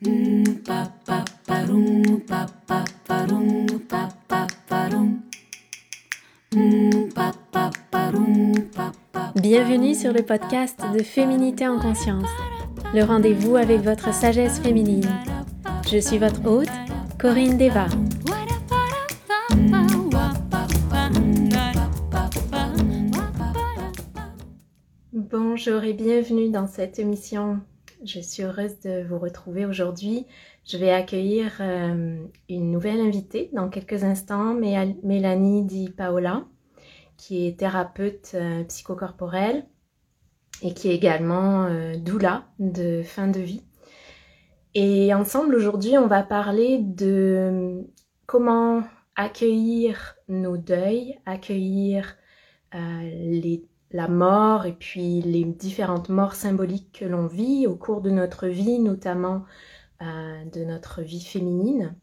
Bienvenue sur le podcast de Féminité en conscience, le rendez-vous avec votre sagesse féminine. Je suis votre hôte, Corinne Deva. Bonjour et bienvenue dans cette émission. Je suis heureuse de vous retrouver aujourd'hui. Je vais accueillir euh, une nouvelle invitée dans quelques instants, Mélanie Di Paola, qui est thérapeute euh, psychocorporelle et qui est également euh, doula de fin de vie. Et ensemble aujourd'hui, on va parler de comment accueillir nos deuils, accueillir les la mort et puis les différentes morts symboliques que l'on vit au cours de notre vie, notamment euh, de notre vie féminine,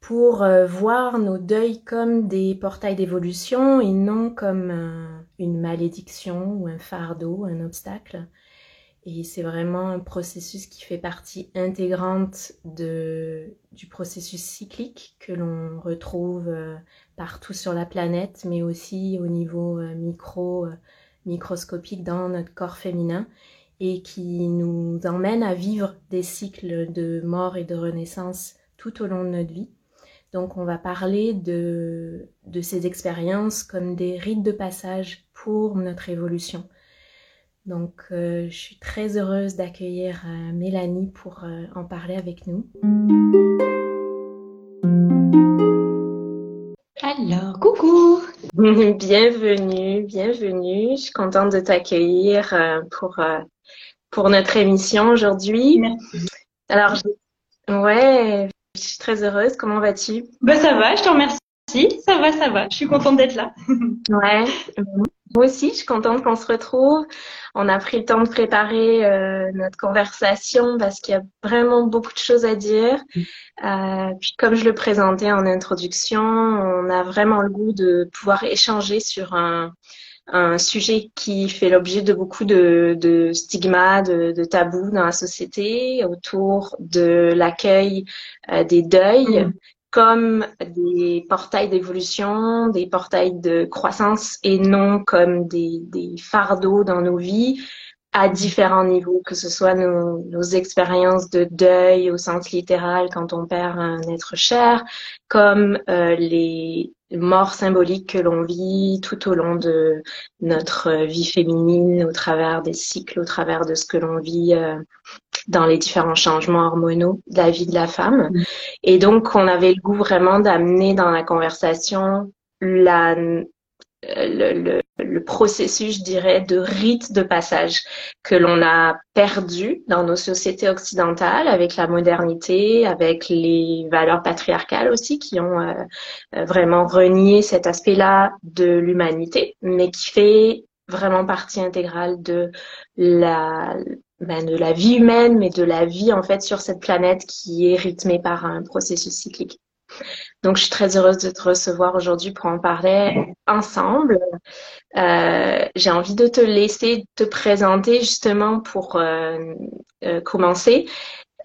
pour euh, voir nos deuils comme des portails d'évolution et non comme euh, une malédiction ou un fardeau, un obstacle. Et c'est vraiment un processus qui fait partie intégrante de, du processus cyclique que l'on retrouve partout sur la planète, mais aussi au niveau micro, euh, microscopique dans notre corps féminin et qui nous emmène à vivre des cycles de mort et de renaissance tout au long de notre vie. Donc on va parler de, de ces expériences comme des rites de passage pour notre évolution. Donc euh, je suis très heureuse d'accueillir Mélanie pour en parler avec nous. Alors, coucou Bienvenue, bienvenue. Je suis contente de t'accueillir euh, pour, euh, pour notre émission aujourd'hui. Merci. Alors, ouais, je suis très heureuse. Comment vas-tu? Ben ça va, je te remercie. Ça va, ça va. Je suis contente d'être là. ouais, moi aussi, je suis contente qu'on se retrouve. On a pris le temps de préparer euh, notre conversation parce qu'il y a vraiment beaucoup de choses à dire. Euh, puis comme je le présentais en introduction, on a vraiment le goût de pouvoir échanger sur un, un sujet qui fait l'objet de beaucoup de, de stigmas, de, de, tabous dans la société autour de l'accueil euh, des deuils. Mm comme des portails d'évolution, des portails de croissance et non comme des, fardeaux dans nos vies à différents niveaux, que ce soit nos, nos, expériences de deuil au sens littéral quand on perd un être cher, comme euh, les morts symboliques que l'on vit tout au long de notre vie féminine, au travers des cycles, au travers de ce que l'on vit euh, dans les différents changements hormonaux de la vie de la femme. Mm. Et donc, on avait le goût vraiment d'amener dans la conversation la, le, le, processus, je dirais, de rite de passage que l'on a perdu dans nos sociétés occidentales avec la modernité, avec les valeurs patriarcales aussi qui ont euh, vraiment renié cet aspect-là de l'humanité, mais qui fait vraiment partie intégrale de la, ben, de la vie humaine, mais de la vie en fait sur cette planète qui est rythmée par un processus cyclique. Donc, je suis très heureuse de te recevoir aujourd'hui pour en parler ensemble. Euh, J'ai envie de te laisser te présenter justement pour euh, euh, commencer.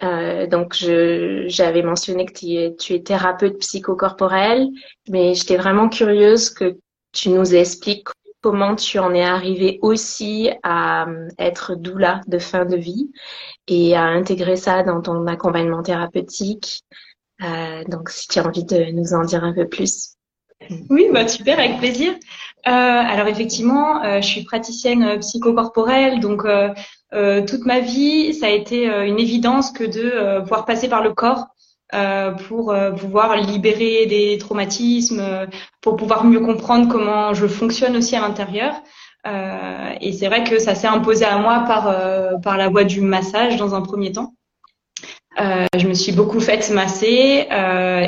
Donc, j'avais mentionné que tu es, tu es thérapeute psychocorporelle, mais j'étais vraiment curieuse que tu nous expliques comment tu en es arrivé aussi à être doula de fin de vie et à intégrer ça dans ton accompagnement thérapeutique. Euh, donc, si tu as envie de nous en dire un peu plus. Oui, bah super, avec plaisir. Euh, alors effectivement, euh, je suis praticienne psychocorporelle, donc euh, toute ma vie, ça a été une évidence que de pouvoir passer par le corps euh, pour euh, pouvoir libérer des traumatismes, pour pouvoir mieux comprendre comment je fonctionne aussi à l'intérieur. Euh, et c'est vrai que ça s'est imposé à moi par par la voie du massage dans un premier temps. Je me suis beaucoup faite masser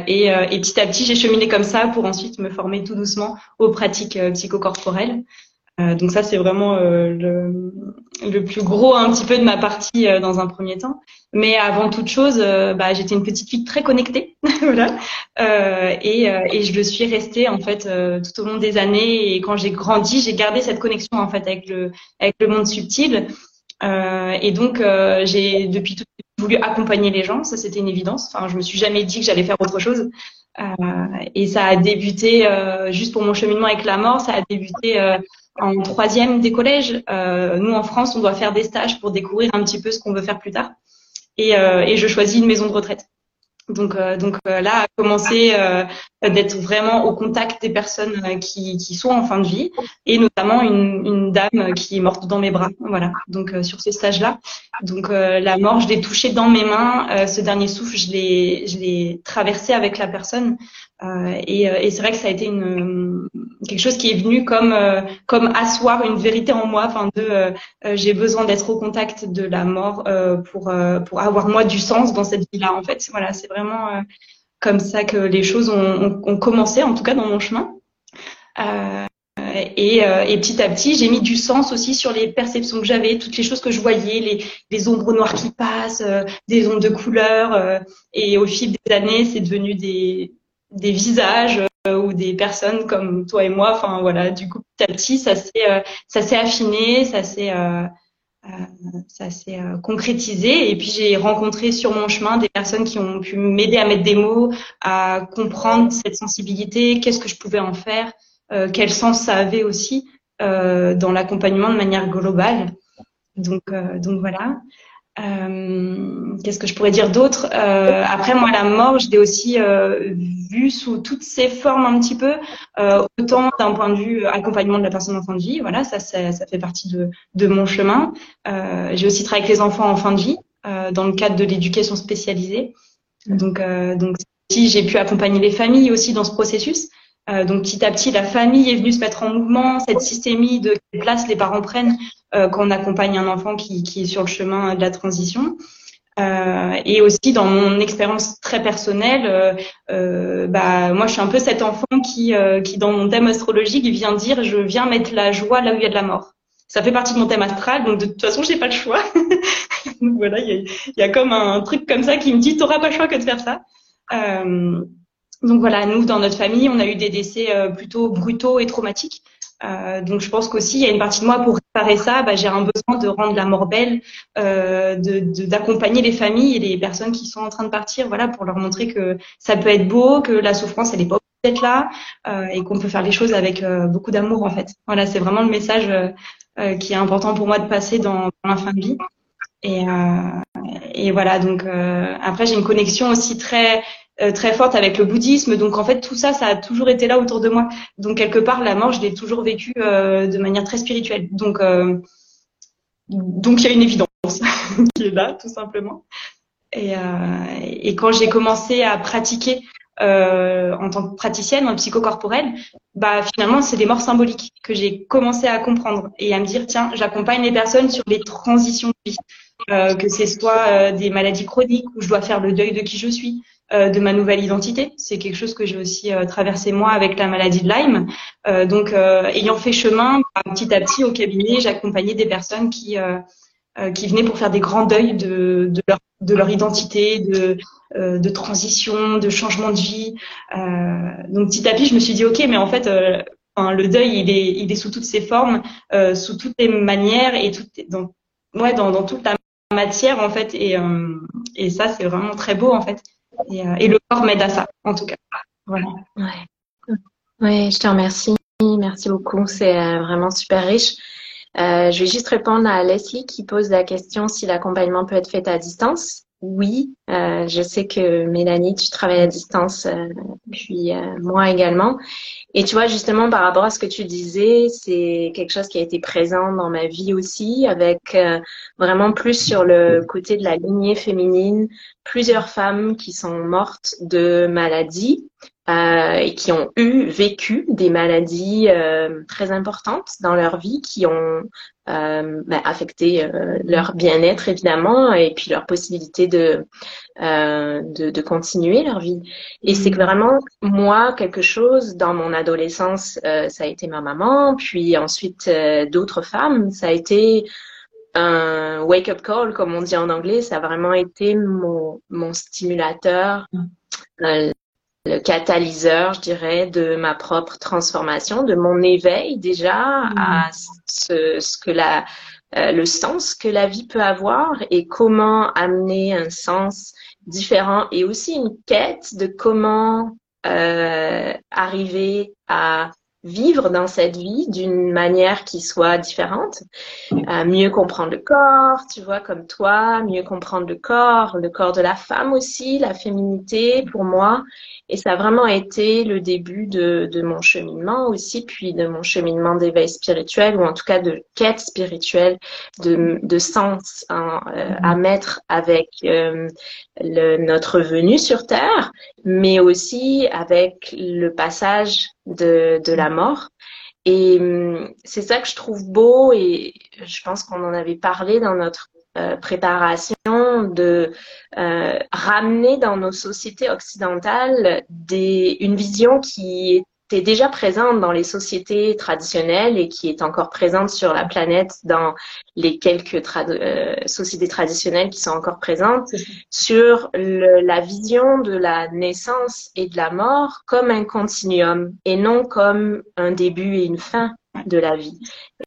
et, et, petit à petit j'ai cheminé comme ça pour ensuite me former tout doucement aux pratiques psychocorporelles. Euh, donc ça, c'est vraiment euh, le, le, plus gros un petit peu de ma partie euh, dans un premier temps. Mais avant toute chose, bah, j'étais une petite fille très connectée, voilà, et, et, je le suis restée en fait tout au long des années. Et quand j'ai grandi, j'ai gardé cette connexion en fait avec le avec le monde subtil. et donc j'ai depuis toute voulu accompagner les gens, ça c'était une évidence. Enfin, je me suis jamais dit que j'allais faire autre chose. Euh, et ça a débuté euh, juste pour mon cheminement avec la mort, ça a débuté euh, en troisième des collèges. nous en France, on doit faire des stages pour découvrir un petit peu ce qu'on veut faire plus tard. Et, et je choisis une maison de retraite. Donc, euh, donc euh, là, commencer euh, d'être vraiment au contact des personnes qui, qui sont en fin de vie, et notamment une, une dame qui est morte dans mes bras. Voilà. Donc sur ces stages-là, donc la mort, je l'ai touchée dans mes mains. ce dernier souffle, je l'ai, je l'ai traversé avec la personne. Euh, et, et c'est vrai que ça a été une, quelque chose qui est venu comme comme asseoir une vérité en moi, enfin de j'ai besoin d'être au contact de la mort pour pour avoir moi du sens dans cette vie-là en fait. Voilà, c'est vraiment euh, comme ça que les choses ont, commencé, en tout cas dans mon chemin. Euh, et, euh, et, petit à petit, j'ai mis du sens aussi sur les perceptions que j'avais, toutes les choses que je voyais, les, les ombres noires qui passent, des ondes de couleurs. et au fil des années, c'est devenu des, des visages ou des personnes comme toi et moi. Enfin voilà, du coup, petit à petit, ça s'est ça s'est affiné, ça s'est euh, ça s'est euh, concrétisé et puis j'ai rencontré sur mon chemin des personnes qui ont pu m'aider à mettre des mots, à comprendre cette sensibilité, qu'est-ce que je pouvais en faire, euh, quel sens ça avait aussi dans l'accompagnement de manière globale. Donc, donc voilà. Euh, Qu'est-ce que je pourrais dire d'autre euh, Après, moi, la mort, je l'ai aussi euh, vue sous toutes ses formes un petit peu, euh, autant d'un point de vue accompagnement de la personne en fin de vie, voilà, ça, ça, ça fait partie de, de mon chemin. Euh, J'ai aussi travaillé avec les enfants en fin de vie, dans le cadre de l'éducation spécialisée. Donc, donc, si j'ai pu accompagner les familles aussi dans ce processus. Euh, donc petit à petit, la famille est venue se mettre en mouvement, cette systémie de place les parents prennent euh, quand on accompagne un enfant qui, qui, est sur le chemin de la transition. Euh, et aussi dans mon expérience très personnelle, euh, euh bah moi je suis un peu cet enfant qui, euh, qui dans mon thème astrologique vient dire je viens mettre la joie là où il y a de la mort. Ça fait partie de mon thème astral, donc de toute façon j'ai pas le choix. donc voilà, il y a, y a, comme un truc comme ça qui me dit t'auras pas le choix que de faire ça. Euh, donc voilà, nous, dans notre famille, on a eu des décès euh, plutôt brutaux et traumatiques. Euh, donc je pense qu'aussi, il y a une partie de moi pour réparer ça, bah, j'ai un besoin de rendre la mort belle, euh, d'accompagner les familles et les personnes qui sont en train de partir, voilà, pour leur montrer que ça peut être beau, que la souffrance, elle est pas d'être là euh, et qu'on peut faire les choses avec euh, beaucoup d'amour en fait. Voilà, c'est vraiment le message euh, qui est important pour moi de passer dans, dans la fin de vie. Et, et voilà, donc après j'ai une connexion aussi très euh, très forte avec le bouddhisme. Donc en fait tout ça, ça a toujours été là autour de moi. Donc quelque part la mort, je l'ai toujours vécu euh, de manière très spirituelle. Donc euh, donc il y a une évidence qui est là tout simplement. Et, et quand j'ai commencé à pratiquer en tant que praticienne en psychocorporelle, bah finalement c'est des morts symboliques que j'ai commencé à comprendre et à me dire tiens j'accompagne les personnes sur les transitions de vie, que ce soit des maladies chroniques où je dois faire le deuil de qui je suis, euh, de ma nouvelle identité. C'est quelque chose que j'ai aussi euh, traversé moi avec la maladie de Lyme. Euh, donc, ayant fait chemin, bah, petit à petit au cabinet, j'accompagnais des personnes qui qui venaient pour faire des grands deuils de, de leur de leur identité, de de transition, de changement de vie. donc petit à petit, je me suis dit ok, mais en fait, le deuil, il est, il est sous toutes ses formes, sous toutes les manières et tout, dans, ouais, dans, dans toute la matière en fait. Et, et ça, c'est vraiment très beau en fait. Euh, et, le corps m'aide à ça, en tout cas. Voilà. Ouais. ouais, je te remercie. Merci beaucoup. C'est euh, vraiment super riche. Euh, je vais juste répondre à Leslie qui pose la question si l'accompagnement peut être fait à distance. Oui, je sais que Mélanie, tu travailles à distance, euh, puis moi également. Et tu vois, justement, par rapport à ce que tu disais, c'est quelque chose qui a été présent dans ma vie aussi, avec vraiment plus sur le côté de la lignée féminine, plusieurs femmes qui sont mortes de maladies. euh, et qui ont eu, vécu des maladies euh, très importantes dans leur vie, qui ont euh, ben, affecté euh, leur bien-être évidemment et puis leur possibilité de, euh, de, de, continuer leur vie. Et c'est mm. vraiment moi quelque chose dans mon adolescence, ça a été ma maman, puis ensuite d'autres femmes, ça a été un wake-up call, comme on dit en anglais, ça a vraiment été mon, mon stimulateur, mm le catalyseur, je dirais, de ma propre transformation, de mon éveil déjà à mm. ce, ce que la le sens que la vie peut avoir et comment amener un sens différent et aussi une quête de comment arriver à vivre dans cette vie d'une manière qui soit différente, euh, mieux comprendre le corps, tu vois, comme toi, mieux comprendre le corps, le corps de la femme aussi, la féminité pour moi. Et ça a vraiment été le début de, de mon cheminement aussi, puis de mon cheminement d'éveil spirituel, ou en tout cas de quête spirituelle, de, de sens hein, euh, à mettre avec euh, le, notre venue sur Terre, mais aussi avec le passage de, de la mort. Et hum, c'est ça que je trouve beau et je pense qu'on en avait parlé dans notre euh, préparation de euh, ramener dans nos sociétés occidentales des, une vision qui était déjà présente dans les sociétés traditionnelles et qui est encore présente sur la planète dans les quelques euh, sociétés traditionnelles qui sont encore présentes, sur le, la vision de la naissance et de la mort comme un continuum et non comme un début et une fin de la vie.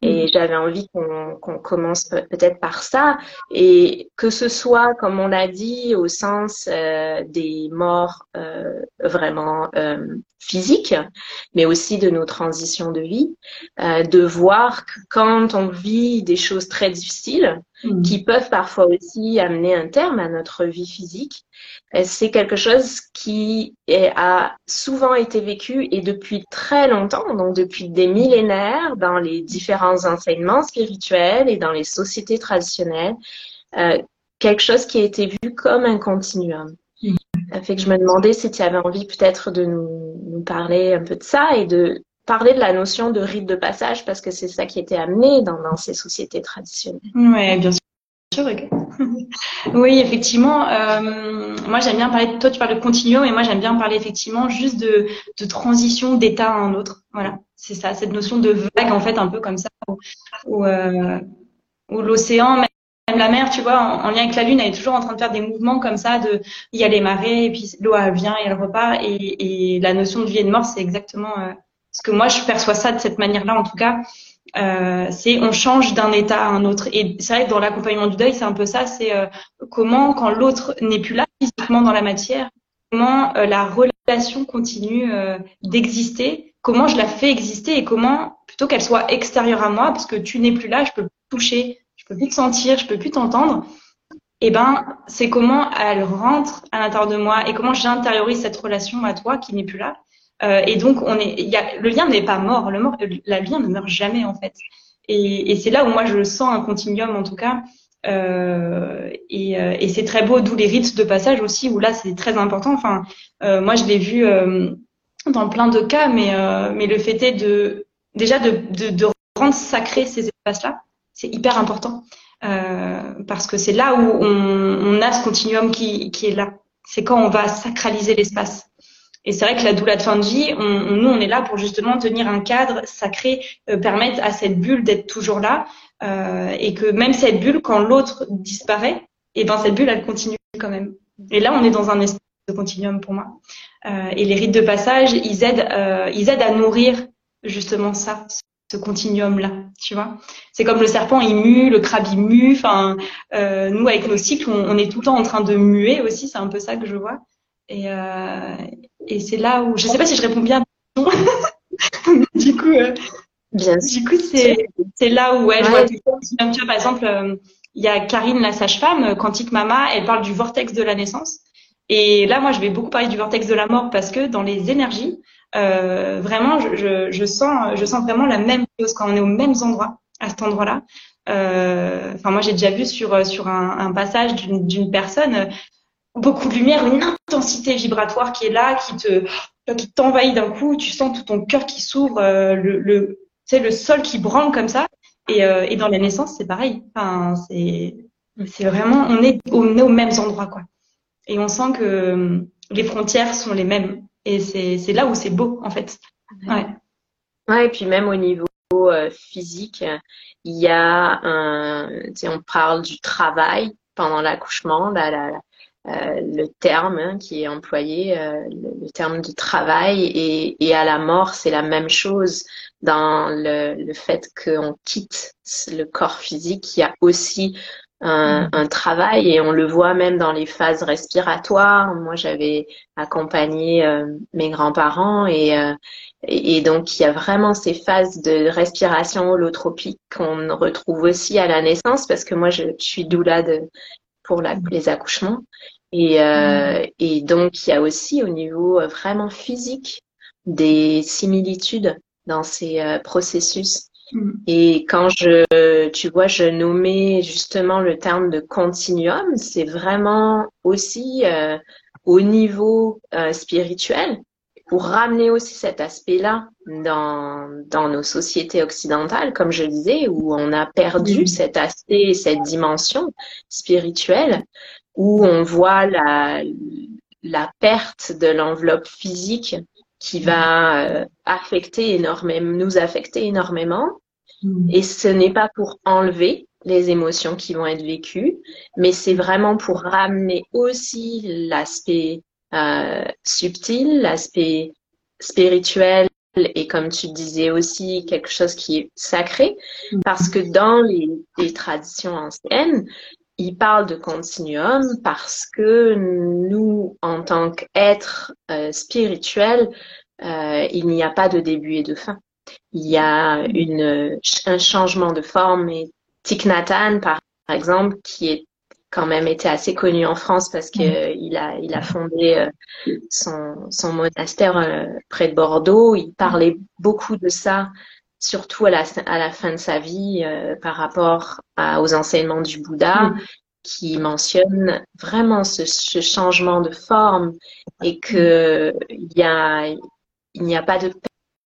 Et mm. j'avais envie qu'on commence peut-être par ça, et que ce soit, comme on l'a dit, au sens euh, des morts euh, vraiment euh, physiques, mais aussi de nos transitions de vie, de voir que quand on vit des choses très difficiles, mm. qui peuvent parfois aussi amener un terme à notre vie physique, euh, c'est quelque chose qui a souvent été vécu et depuis très longtemps, donc depuis des millénaires, dans les différents enseignements spirituels et dans les sociétés traditionnelles, euh, quelque chose qui a été vu comme un continuum. Ça fait que je me demandais si tu avais envie peut-être de nous, nous, parler un peu de ça et de parler de la notion de rite de passage parce que c'est ça qui était amené dans, ces sociétés traditionnelles. Oui, bien sûr. oui, effectivement. Euh, moi, j'aime bien parler. Toi, tu parles de continuum, et moi, j'aime bien parler effectivement juste de, transition d'état à un autre. Voilà, c'est ça, cette notion de vague en fait, un peu comme ça, où, euh, l'océan, même la mer, tu vois, en, lien avec la lune, elle est toujours en train de faire des mouvements comme ça. De, il y a les marées, et puis l'eau vient et elle repart. Et, et la notion de vie et de mort, c'est exactement euh, ce que moi je perçois ça de cette manière-là, en tout cas. Euh, c'est on change d'un état à un autre. Et c'est vrai que dans l'accompagnement du deuil, c'est un peu ça, c'est euh, comment quand l'autre n'est plus là physiquement dans la matière, comment euh, la relation continue d'exister, comment je la fais exister et comment plutôt qu'elle soit extérieure à moi, parce que tu n'es plus là, je peux plus toucher, je peux plus te sentir, je peux plus t'entendre. Eh ben, c'est comment elle rentre à l'intérieur de moi et comment j'intériorise cette relation à toi qui n'est plus là euh, et donc, on est, y a, le lien n'est pas mort. Le mort, la lien ne meurt jamais en fait. Et, et c'est là où moi je sens un continuum en tout cas. Euh, et, euh, et c'est très beau, d'où les rites de passage aussi, où là c'est très important. Enfin, euh, moi je l'ai vu euh, dans plein de cas, mais mais le fait est de déjà de, de, de rendre sacré ces espaces-là, c'est hyper important parce que c'est là où on, on a ce continuum qui, qui est là. C'est quand on va sacraliser l'espace. Et c'est vrai que la doula de fin de vie, on, nous, on est là pour justement tenir un cadre sacré, euh, permettre à cette bulle d'être toujours là, euh, et que même cette bulle, quand l'autre disparaît, et eh ben cette bulle, elle continue quand même. Et là, on est dans un espace de continuum pour moi. Euh, et les rites de passage, ils aident, euh, ils aident à nourrir justement ça, ce continuum-là, tu vois. C'est comme le serpent, il mue, le crabe, il mue. Enfin, euh, nous, avec nos cycles, on, on, est tout le temps en train de muer aussi. C'est un peu ça que je vois. Et, euh, et c'est là où, je sais pas si je réponds bien. du coup, euh, bien du coup, c'est c'est là où ouais, je vois tu vois, par exemple, euh, il y a Karine la sage-femme, Quantique Mama, elle parle du vortex de la naissance. Et là, moi, je vais beaucoup parler du vortex de la mort parce que dans les énergies, euh, vraiment, je, je, je, sens, je sens vraiment la même chose quand on est aux mêmes endroits, à cet endroit-là. Euh, enfin, moi, j'ai déjà vu sur sur un, un passage d'une personne beaucoup de lumière, une intensité vibratoire qui est là, qui te qui t'envahit d'un coup, tu sens tout ton cœur qui s'ouvre, euh, le, le c'est le sol qui branle comme ça. Et, euh, et dans la naissance, c'est pareil. Enfin, c'est c'est vraiment on est on est aux mêmes endroits quoi. Et on sent que euh, les frontières sont les mêmes. Et c'est là où c'est beau en fait. Ouais. Ouais, et puis même au niveau physique, il y a un, on parle du travail pendant l'accouchement, la, la, le terme hein, qui est employé, le, terme de travail, et, et à la mort, c'est la même chose dans le, le fait qu'on quitte le corps physique. Il y a aussi un, un, travail et on le voit même dans les phases respiratoires. Moi, j'avais accompagné mes grands-parents et et, donc, il y a vraiment ces phases de respiration holotropique qu'on retrouve aussi à la naissance, parce que moi, je, suis doula de, pour la, les accouchements. Et, euh, et donc, il y a aussi au niveau euh, vraiment physique des similitudes dans ces euh, processus. Mm. Et quand je, tu vois, je nommais justement le terme de continuum, c'est vraiment aussi euh, au niveau spirituel pour ramener aussi cet aspect-là dans, dans nos sociétés occidentales, comme je disais, où on a perdu cet aspect, cette dimension spirituelle, où on voit la, la perte de l'enveloppe physique qui va euh, affecter énormément, nous affecter énormément. Mm. Et ce n'est pas pour enlever les émotions qui vont être vécues, mais c'est vraiment pour ramener aussi l'aspect euh, subtil, l'aspect spirituel et comme tu disais aussi quelque chose qui est sacré parce que dans les, les traditions anciennes, ils parlent de continuum parce que nous, en tant qu'êtres euh, spirituels, euh, il n'y a pas de début et de fin. Il y a une, un changement de forme et Thich par exemple, qui est quand même été assez connu en France parce que mm. il a il a fondé euh, son son monastère près de Bordeaux. Il parlait beaucoup de ça, surtout à la à la fin de sa vie euh, par rapport aux enseignements du Bouddha. Mm. qui mentionne vraiment ce, ce, changement de forme et que il y a il n'y a pas de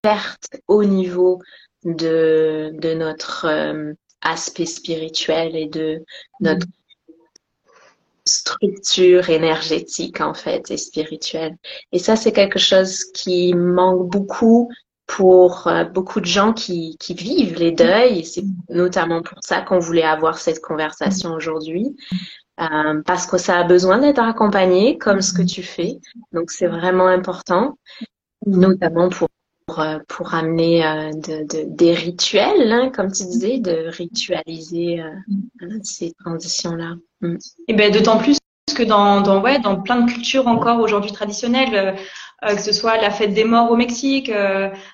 perte au niveau de de notre aspect spirituel et de notre mm structure énergétique en fait et spirituelle. Et ça, c'est quelque chose qui manque beaucoup pour euh, beaucoup de gens qui, qui vivent les deuils. Et c'est notamment pour ça qu'on voulait avoir cette conversation aujourd'hui. Euh, parce que ça a besoin d'être accompagné comme ce que tu fais. Donc c'est vraiment important, notamment pour pour amener euh, de, de, des rituels, hein, comme tu disais, de ritualiser euh, ces transitions-là. Mm. Et ben d'autant plus que dans, dans, ouais, dans plein de cultures encore aujourd'hui traditionnelles, euh, que ce soit la fête des morts au Mexique,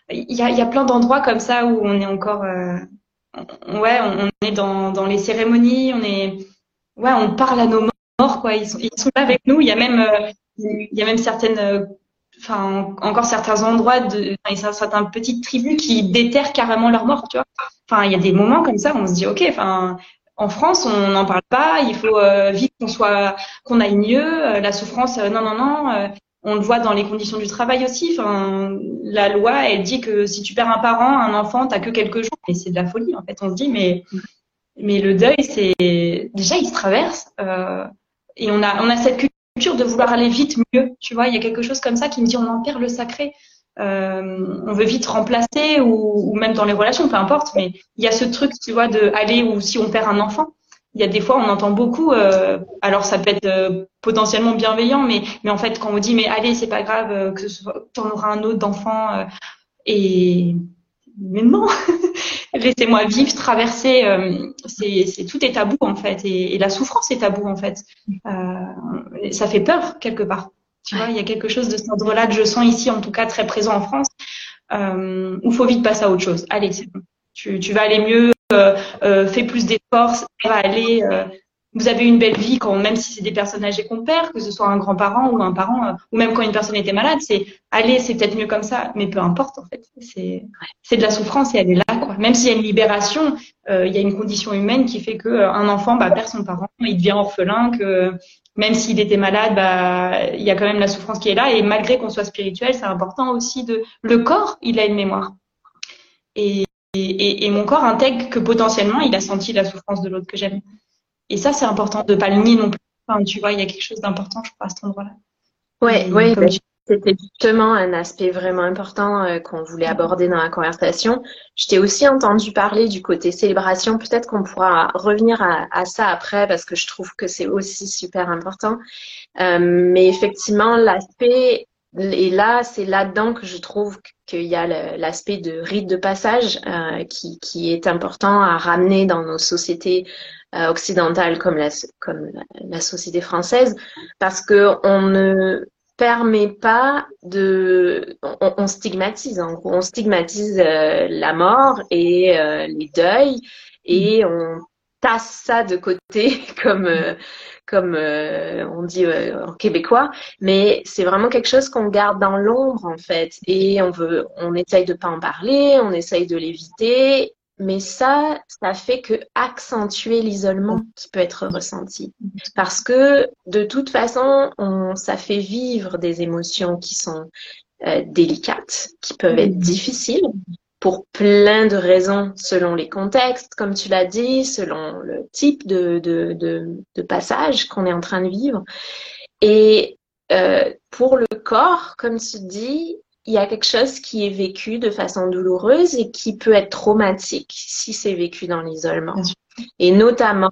il y, a, y a plein d'endroits comme ça où on est encore, ouais, on, est dans, dans les cérémonies, on est, ouais, on parle à nos morts, quoi. Ils sont, ils sont là avec nous. Il y a même, il y a même certaines enfin encore certains endroits de certaines petites tribus qui déterrent carrément leur mort tu vois enfin il y a des moments comme ça où on se dit ok enfin en France on n'en parle pas il faut euh, vite qu'on soit qu'on aille mieux euh, la souffrance euh, non non non on le voit dans les conditions du travail aussi la loi elle dit que si tu perds un parent un enfant t'as que quelques jours et c'est de la folie en fait on se dit mais le deuil c'est déjà il se traverse et on a cette de vouloir aller vite mieux. Tu vois, il y a quelque chose comme ça qui me dit on en perd le sacré. Euh, on veut vite remplacer ou, même dans les relations, peu importe. Mais il y a ce truc, tu vois, de aller ou si on perd un enfant. Il y a des fois, on entend beaucoup. Euh, alors, ça peut être euh, potentiellement bienveillant, mais mais en fait, quand on dit mais allez, c'est pas grave, que tu en auras un autre d'enfant et mais non, laissez-moi vivre, traverser. Euh, c'est tout est tabou en fait, et, la souffrance est tabou en fait. Euh, ça fait peur quelque part. Tu vois, il y a quelque chose de cet ordre-là que je sens ici, en tout cas très présent en France, euh, où faut vite passer à autre chose. Allez, c'est bon. Tu, tu vas aller mieux, euh, euh fais plus d'efforts, va aller vous avez une belle vie quand même si c'est des personnes âgées qu'on perd, que ce soit un grand-parent ou un parent, euh, ou même quand une personne était malade, c'est allez, c'est peut-être mieux comme ça, mais peu importe en fait. C'est c'est de la souffrance et elle est là. Même s'il y a une libération, euh, il y a une condition humaine qui fait que euh, un enfant bah, perd son parent, il devient orphelin, que même s'il était malade, bah il y a quand même la souffrance qui est là et malgré qu'on soit spirituel, c'est important aussi de le corps, il a une mémoire. Et, et mon corps intègre que potentiellement il a senti la souffrance de l'autre que j'aime. Et ça, c'est important de pas le nier non plus. Enfin, tu vois, il y a quelque chose d'important, je crois, à cet endroit-là. Ouais, ouais. Ben, c'était justement un aspect vraiment important euh, qu'on voulait aborder dans la conversation. Je t'ai aussi entendu parler du côté célébration. Peut-être qu'on pourra revenir à, ça après parce que je trouve que c'est aussi super important. Euh, mais effectivement, l'aspect et là, c'est là-dedans que je trouve qu'il y a l'aspect de rite de passage euh, qui, qui, est important à ramener dans nos sociétés euh, occidentales comme la, comme la, société française, parce que on ne permet pas de, on, stigmatise en gros, on stigmatise euh, la mort et euh, les deuils et on tasse ça de côté comme comme euh, on dit euh, en québécois, mais c'est vraiment quelque chose qu'on garde dans l'ombre en fait, et on veut, on essaye de pas en parler, on essaye de l'éviter, mais ça, ça fait que accentuer l'isolement qui peut être ressenti, parce que de toute façon, on, ça fait vivre des émotions qui sont euh, délicates, qui peuvent être difficiles, pour plein de raisons, selon les contextes, comme tu l'as dit, selon le type de, de, de, passage qu'on est en train de vivre. Et euh, pour le corps, comme tu dis, il y a quelque chose qui est vécu de façon douloureuse et qui peut être traumatique si c'est vécu dans l'isolement. Et notamment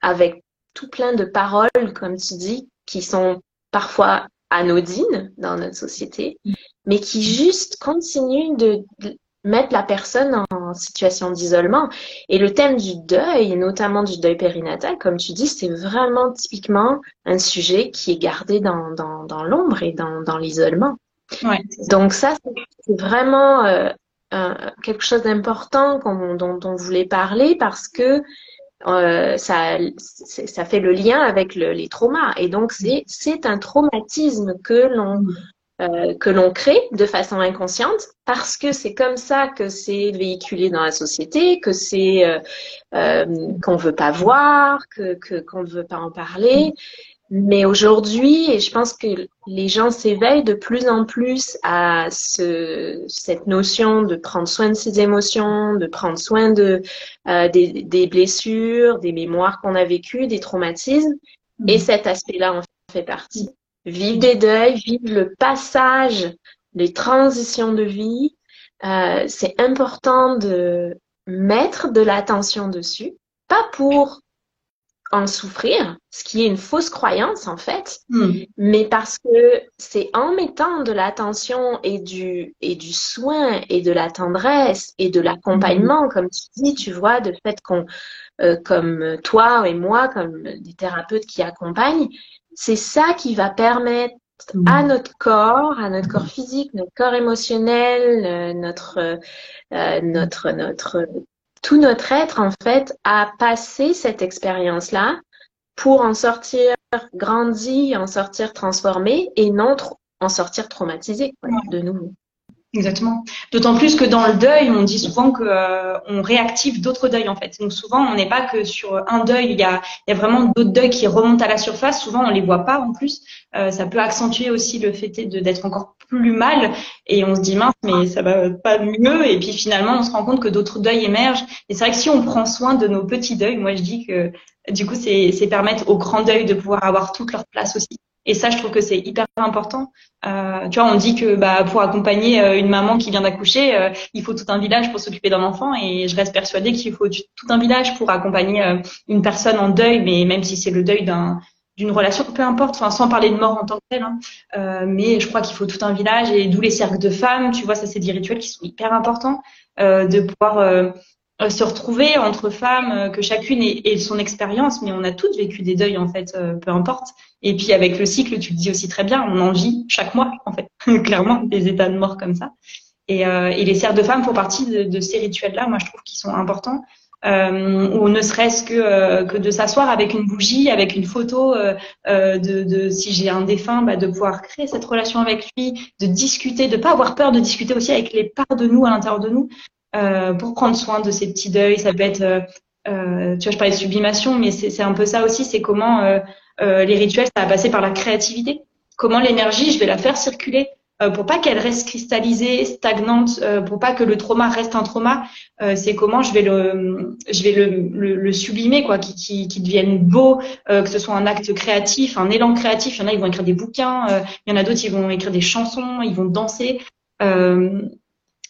avec tout plein de paroles, comme tu dis, qui sont parfois anodines dans notre société, mais qui juste continuent de, mettre la personne en situation d'isolement. Et le thème du deuil, notamment du deuil périnatal, comme tu dis, c'est vraiment typiquement un sujet qui est gardé dans, dans, dans l'ombre et dans, dans l'isolement. Ouais. Donc ça, c'est vraiment euh, quelque chose d'important dont, dont on voulait parler parce que euh, ça, ça fait le lien avec le, les traumas. Et donc, c'est un traumatisme que l'on mm. Euh, que l'on crée de façon inconsciente parce que c'est comme ça que c'est véhiculé dans la société, que c'est euh, euh, qu'on veut pas voir, que qu'on ne veut pas en parler. Mais aujourd'hui, et je pense que les gens s'éveillent de plus en plus à ce, cette notion de prendre soin de ses émotions, de prendre soin de euh, des, des, blessures, des mémoires qu'on a vécues, des traumatismes. Et mmh. cet aspect-là en fait partie vivre des deuils, vivre le passage, les transitions de vie. Euh, c'est important de mettre de l'attention dessus, pas pour en souffrir, ce qui est une fausse croyance en fait, hmm. mais parce que c'est en mettant de l'attention et du et du soin et de la tendresse et de l'accompagnement, hmm. comme tu dis, tu vois, de fait qu'on euh, comme toi et moi, comme des thérapeutes qui accompagnent, c'est ça qui va permettre mm. à notre corps, à notre corps physique, notre corps émotionnel, euh, notre, euh, notre, notre, tout notre être en fait, à passer cette expérience-là pour en sortir grandi, en sortir transformé et non en sortir traumatisé de nouveau. Exactement. D'autant plus que dans le deuil, on dit souvent que euh, réactive d'autres deuils en fait. Donc souvent, on n'est pas que sur un deuil. Il y a, y a vraiment d'autres deuils qui remontent à la surface. Souvent, on les voit pas en plus. Euh, ça peut accentuer aussi le fait d'être encore plus mal. Et on se dit mince, mais ça va pas mieux. Et puis finalement, on se rend compte que d'autres deuils émergent. Et c'est vrai que si on prend soin de nos petits deuils, moi je dis que du coup, c'est permettre aux grands deuils de pouvoir avoir toute leur place aussi. Et ça, je trouve que c'est hyper important. Euh, tu vois, on dit que bah, pour accompagner euh, une maman qui vient d'accoucher, euh, il faut tout un village pour s'occuper d'un enfant. Et je reste persuadée qu'il faut tout un village pour accompagner euh, une personne en deuil, mais même si c'est le deuil d'un d'une relation, peu importe, enfin, sans parler de mort en tant que telle. Hein. mais je crois qu'il faut tout un village et d'où les cercles de femmes. Tu vois, ça c'est des rituels qui sont hyper importants de pouvoir euh, se retrouver entre femmes, euh, que chacune ait, son expérience, mais on a toutes vécu des deuils en fait, euh, peu importe. Et puis avec le cycle, tu le dis aussi très bien, on en vit chaque mois en fait, clairement des états de mort comme ça. Et, et les serres de femmes font partie de, de ces rituels-là, moi je trouve qu'ils sont importants. Euh, ou ne serait-ce que, que de s'asseoir avec une bougie, avec une photo euh, de, de, si j'ai un défunt, bah, de pouvoir créer cette relation avec lui, de discuter, de pas avoir peur de discuter aussi avec les parts de nous à l'intérieur de nous, euh, pour prendre soin de ces petits deuils. Ça peut être, euh, euh, tu vois, je parlais de sublimation, mais c'est un peu ça aussi. C'est comment les rituels, ça va passer par la créativité. Comment l'énergie, je vais la faire circuler euh, pour pas qu'elle reste cristallisée, stagnante, euh, pour pas que le trauma reste un trauma, euh, c'est comment je vais le, je vais le, le, sublimer, quoi, qui, qui, qui devienne beau, que ce soit un acte créatif, un élan créatif. Il y en a, ils vont écrire des bouquins, il y en a d'autres, ils vont écrire des chansons, ils vont danser.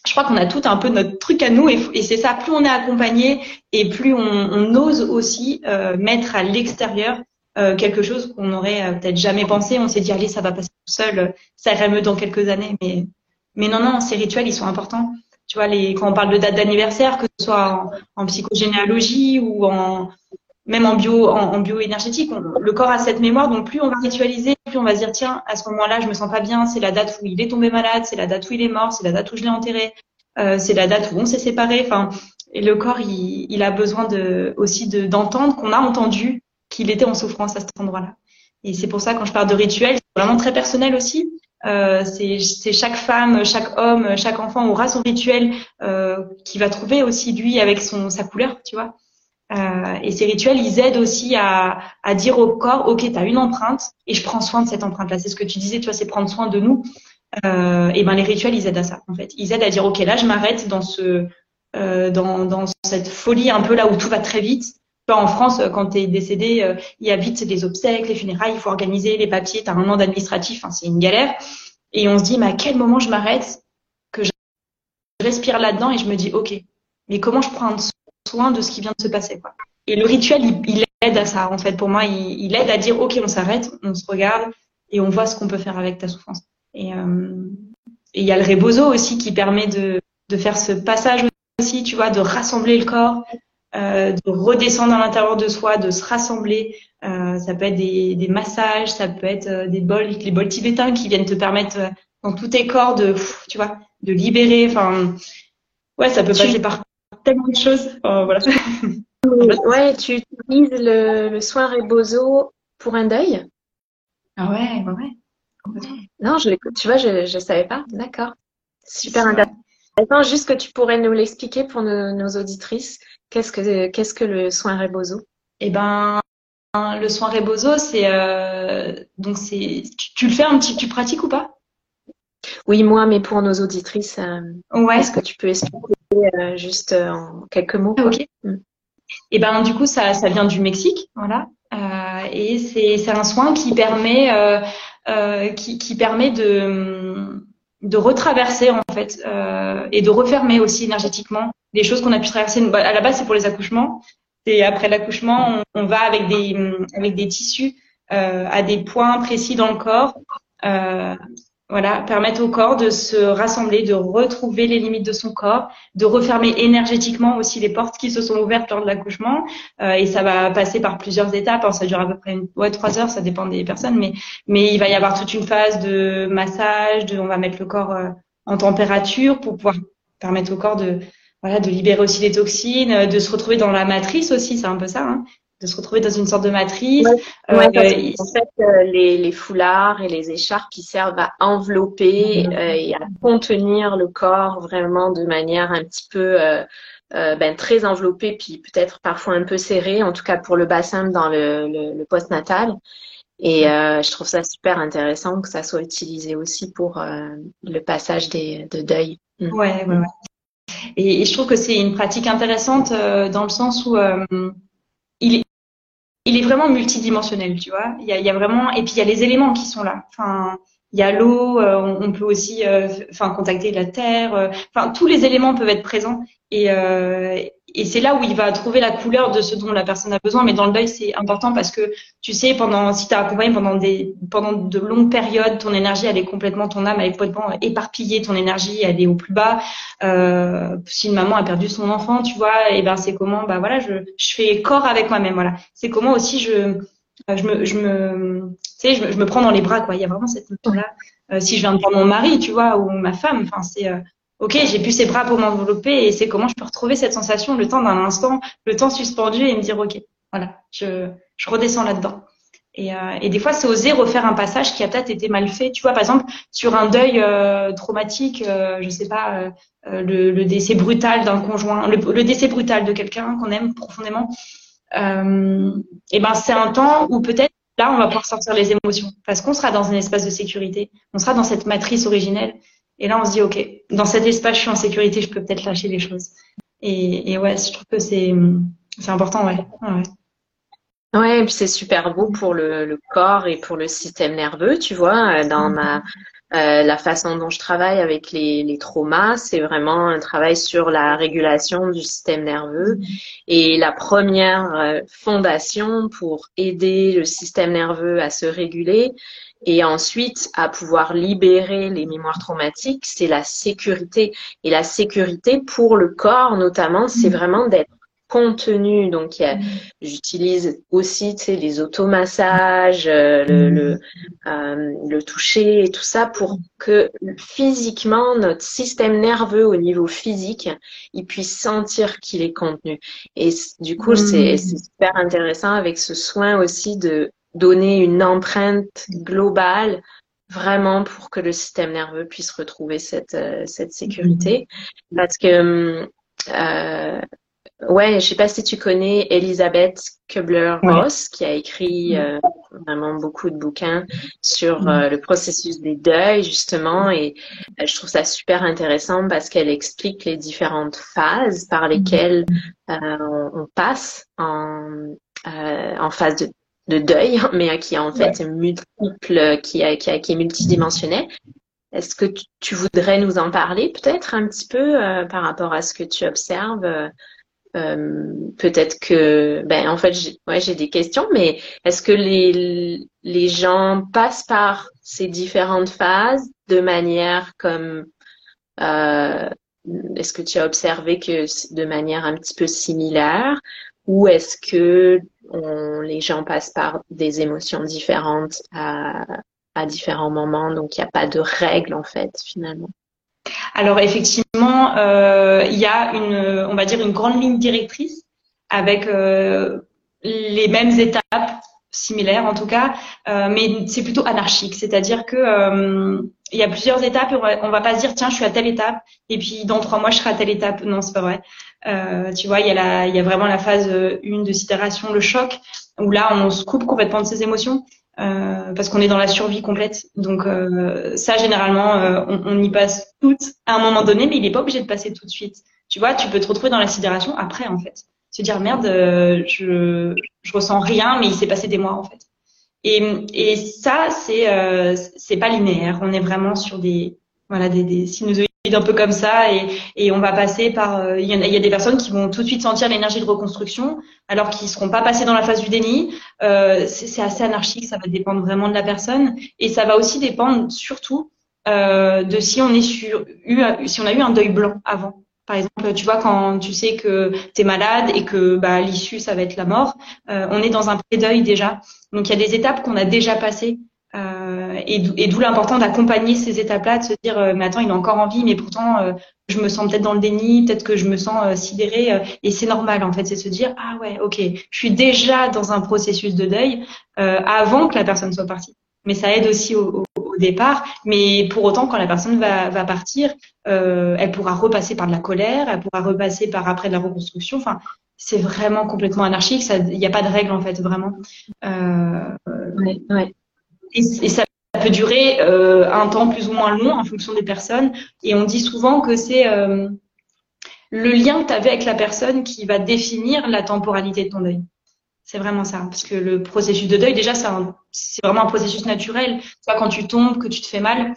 Je crois qu'on a tout un peu notre truc à nous, et, c'est ça. Plus on est accompagné, et plus on, ose aussi mettre à l'extérieur euh, quelque chose qu'on n'aurait euh, peut-être jamais pensé. On s'est dit, allez, ça va passer tout seul, ça ira mieux dans quelques années. Mais, mais non, non, ces rituels, ils sont importants. Tu vois, les, quand on parle de date d'anniversaire, que ce soit en, psychogénéalogie ou en, même en bio, en, bioénergétique, le corps a cette mémoire. Donc, plus on va ritualiser, plus on va se dire, tiens, à ce moment-là, je me sens pas bien. C'est la date où il est tombé malade, c'est la date où il est mort, c'est la date où je l'ai enterré, euh, c'est la date où on s'est séparé. Enfin, et le corps, il, il a besoin de, aussi de, d'entendre qu'on a entendu qu'il était en souffrance à cet endroit-là. Et c'est pour ça, quand je parle de rituel, c'est vraiment très personnel aussi. Euh, c'est chaque femme, chaque homme, chaque enfant aura son rituel euh, qui va trouver aussi lui avec son sa couleur, tu vois. Euh, et ces rituels, ils aident aussi à, à dire au corps, ok, tu as une empreinte et je prends soin de cette empreinte-là. C'est ce que tu disais, tu vois, c'est prendre soin de nous. Euh, et ben les rituels, ils aident à ça, en fait. Ils aident à dire, ok, là, je m'arrête dans ce euh, dans, dans cette folie un peu là où tout va très vite en France, quand tu es décédé, euh, il y a vite des obsèques, les funérailles, il faut organiser les papiers, tu as un an d'administratif, c'est une galère. Et on se dit, mais à quel moment je m'arrête, que je respire là-dedans et je me dis, ok, mais comment je prends soin de ce qui vient de se passer quoi. Et le rituel, il, aide à ça, en fait. Pour moi, il, aide à dire, ok, on s'arrête, on se regarde et on voit ce qu'on peut faire avec ta souffrance. Et euh, il y a le rebozo aussi qui permet de, de faire ce passage aussi, tu vois, de rassembler le corps, euh, de redescendre à l'intérieur de soi, de se rassembler. Euh, ça peut être des, des, massages, ça peut être des bols, les bols tibétains qui viennent te permettre dans tous tes corps de, tu vois, de libérer. Enfin, ouais, ça peut passer par tellement de choses. voilà. ouais, tu utilises le, le soin Rebozo pour un deuil? Ah ouais, ouais, ouais. Non, je l'écoute. Tu vois, je je savais pas. D'accord. Super intéressant. Juste que tu pourrais nous l'expliquer pour nos, nos auditrices. Qu'est-ce que qu'est-ce que le soin Rebozo Eh ben, le soin Rebozo, c'est euh, donc c'est tu, le fais un petit, tu pratiques ou pas? Oui, moi, mais pour nos auditrices, euh, ouais. est-ce que tu peux expliquer? Euh, juste en quelques mots Ok. Mm. Eh ben, du coup, ça, ça vient du Mexique, voilà, et c'est c'est un soin qui permet qui, qui permet de de retraverser en fait et de refermer aussi énergétiquement des choses qu'on a pu traverser. Bah, à la base, c'est pour les accouchements. Et après l'accouchement, on, va avec des, avec des tissus euh, à des points précis dans le corps. Voilà, permettre au corps de se rassembler, de retrouver les limites de son corps, de refermer énergétiquement aussi les portes qui se sont ouvertes lors de l'accouchement. Euh, et ça va passer par plusieurs étapes. Alors, ça dure à peu près une, ouais, trois heures, ça dépend des personnes, mais mais il va y avoir toute une phase de massage, de on va mettre le corps euh, en température pour pouvoir permettre au corps de voilà, de libérer aussi les toxines, euh, de se retrouver dans la matrice aussi, c'est un peu ça, hein, de se retrouver dans une sorte de matrice. Euh, en fait, euh, les, les, foulards et les écharpes qui servent à envelopper et à contenir le corps vraiment de manière un petit peu ben, très enveloppée, puis peut-être parfois un peu serrée, en tout cas pour le bassin dans le, le, le post-natal. Et je trouve ça super intéressant que ça soit utilisé aussi pour le passage des, de deuil. Mm. Ouais, ouais, ouais. Et, et je trouve que c'est une pratique intéressante euh, dans le sens où euh, il, est, il est vraiment multidimensionnel, tu vois. Il y a, il y a vraiment et puis il y a les éléments qui sont là. Enfin, il y a l'eau, euh, on, peut aussi, enfin, contacter la terre. Enfin, tous les éléments peuvent être présents. Et, et c'est là où il va trouver la couleur de ce dont la personne a besoin. Mais dans le deuil, c'est important parce que tu sais, pendant si tu as accompagné pendant des pendant de longues périodes, ton énergie elle est complètement, ton âme elle est complètement éparpillée, ton énergie elle est au plus bas. Euh, si une maman a perdu son enfant, tu vois, et ben c'est comment, bah voilà, je je fais corps avec moi-même, voilà. C'est comment aussi je je me je me tu sais, je, je, me prends dans les bras quoi. Il y a vraiment cette notion là. Euh, si je viens de prendre mon mari, tu vois, ou ma femme, enfin c'est euh, ok, j'ai plus ses bras pour m'envelopper et c'est comment je peux retrouver cette sensation le temps d'un instant, le temps suspendu et me dire ok, voilà, je, je redescends là-dedans. Et, euh, et, des fois, c'est oser refaire un passage qui a peut-être été mal fait. Tu vois, par exemple, sur un deuil euh, traumatique, euh, je sais pas, euh, euh, le, le, décès brutal d'un conjoint, le, le, décès brutal de quelqu'un qu'on aime profondément. et ben, c'est un temps où peut-être là, on va pouvoir sortir les émotions parce qu'on sera dans un espace de sécurité, on sera dans cette matrice originelle. Et là, on se dit, OK, dans cet espace, je suis en sécurité, je peux peut-être lâcher les choses. Et, et ouais, je trouve que c'est, c'est important, ouais. ouais. Ouais, et puis c'est super beau pour le, le, corps et pour le système nerveux, tu vois. Euh, dans ma euh, la façon dont je travaille avec les, les traumas, c'est vraiment un travail sur la régulation du système nerveux. Et la première euh, fondation pour aider le système nerveux à se réguler et ensuite à pouvoir libérer les mémoires traumatiques, c'est la sécurité. Et la sécurité pour le corps notamment, c'est vraiment d'être contenu. Donc, mm. j'utilise aussi, tu sais, les automassages, euh, le, mm. le, euh, le, toucher et tout ça pour que physiquement, notre système nerveux au niveau physique, il puisse sentir qu'il est contenu. Et du coup, c'est mm. super intéressant avec ce soin aussi de donner une empreinte globale vraiment pour que le système nerveux puisse retrouver cette, euh, cette sécurité. Parce que euh, Ouais, je sais pas si tu connais Elisabeth Kubler-Ross, qui a écrit euh, vraiment beaucoup de bouquins sur euh, le processus des deuils, justement, et je trouve ça super intéressant parce qu'elle explique les différentes phases par lesquelles on, on, passe en, en phase de, de, deuil, mais qui est en fait multiple, qui, a, qui, a, qui est multidimensionnel. Est-ce que tu, tu, voudrais nous en parler peut-être un petit peu par rapport à ce que tu observes euh, peut-être que, ben en fait, j'ai ouais, j'ai des questions, mais est-ce que les les gens passent par ces différentes phases de manière comme euh, est-ce que tu as observé que de manière un petit peu similaire ou est-ce que on, les gens passent par des émotions différentes à, différents moments, donc il n'y a pas de règle en fait finalement alors effectivement, euh, il y a une, on va dire une grande ligne directrice avec euh, les mêmes étapes similaires en tout cas, euh, mais c'est plutôt anarchique. C'est-à-dire que il y a plusieurs étapes. Et on, va, va pas se dire tiens, je suis à telle étape et puis dans trois mois je serai à telle étape. Non, c'est pas vrai. Tu vois, il y a la, il y a vraiment la phase une de sidération, le choc, où là on se coupe complètement de ses émotions. Euh, parce qu'on est dans la survie complète. Donc euh, ça, généralement, euh, on, on, y passe toutes à un moment donné, mais il n'est pas obligé de passer tout de suite. Tu vois, tu peux te retrouver dans la sidération après, en fait. Se dire merde, je, je ressens rien, mais il s'est passé des mois, en fait. Et, et ça, c'est c'est pas linéaire. On est vraiment sur des voilà des, des sinusoïdes un peu comme ça et, et on va passer par euh, il y, a, il y, a des personnes qui vont tout de suite sentir l'énergie de reconstruction alors qu'ils seront pas passés dans la phase du déni euh, c'est assez anarchique ça va dépendre vraiment de la personne et ça va aussi dépendre surtout euh, de si on est sur eu si on a eu un deuil blanc avant par exemple, tu vois, quand tu sais que tu es malade et que bah, l'issue, ça va être la mort, euh, on est dans un pré-deuil déjà. Donc, il y a des étapes qu'on a déjà passées euh, et d'où l'important d'accompagner ces étapes-là, de se dire euh, mais attends il a encore envie, mais pourtant euh, je me sens peut-être dans le déni, peut-être que je me sens sidérée et c'est normal en fait, c'est se dire ah ouais ok, je suis déjà dans un processus de deuil avant que la personne soit partie. Mais ça aide aussi au, au, départ. Mais pour autant, quand la personne va, va partir, elle pourra repasser par de la colère, elle pourra repasser par après de la reconstruction. Enfin, c'est vraiment complètement anarchique. Il n'y a pas de règle en fait, vraiment. Euh, ouais, ouais et, ça peut durer euh, un temps plus ou moins long en fonction des personnes. Et on dit souvent que c'est euh, le lien que tu avec la personne qui va définir la temporalité de ton deuil. C'est vraiment ça, parce que le processus de deuil, déjà, c'est vraiment un processus naturel. Toi, quand tu tombes, que tu te fais mal,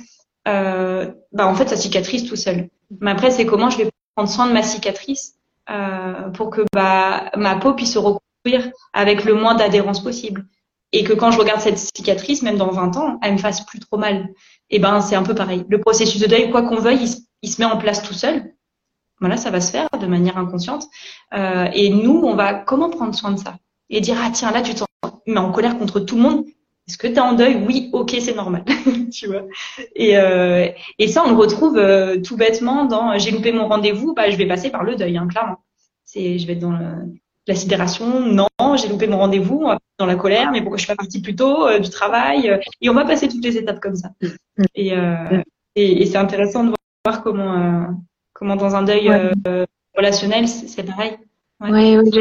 euh, bah en fait, ça cicatrise tout seul. Mais après, c'est comment je vais prendre soin de ma cicatrice euh, pour que bah, ma peau puisse se reconstruire avec le moins d'adhérence possible et que quand je regarde cette cicatrice, même dans 20 ans, elle me fasse plus trop mal. Et eh ben c'est un peu pareil. Le processus de deuil, quoi qu'on veuille, il, se met en place tout seul. Voilà, ça va se faire de manière inconsciente. Euh, et nous, on va comment prendre soin de ça et dire ah tiens là tu te mais en colère contre tout le monde. Est-ce que tu es en deuil? Oui, ok, c'est normal, tu vois? Et, euh, et ça, on le retrouve euh, tout bêtement dans j'ai loupé mon rendez-vous, bah je vais passer par le deuil, hein, clairement. C'est je vais être dans le, la sidération, non, j'ai loupé mon rendez-vous, dans la colère, mais pourquoi je suis pas partie plus tôt euh, du travail euh, Et on va passer toutes les étapes comme ça. Et, euh, et, et c'est intéressant de voir comment, comment dans un deuil relationnel, c'est pareil. Ouais. Oui,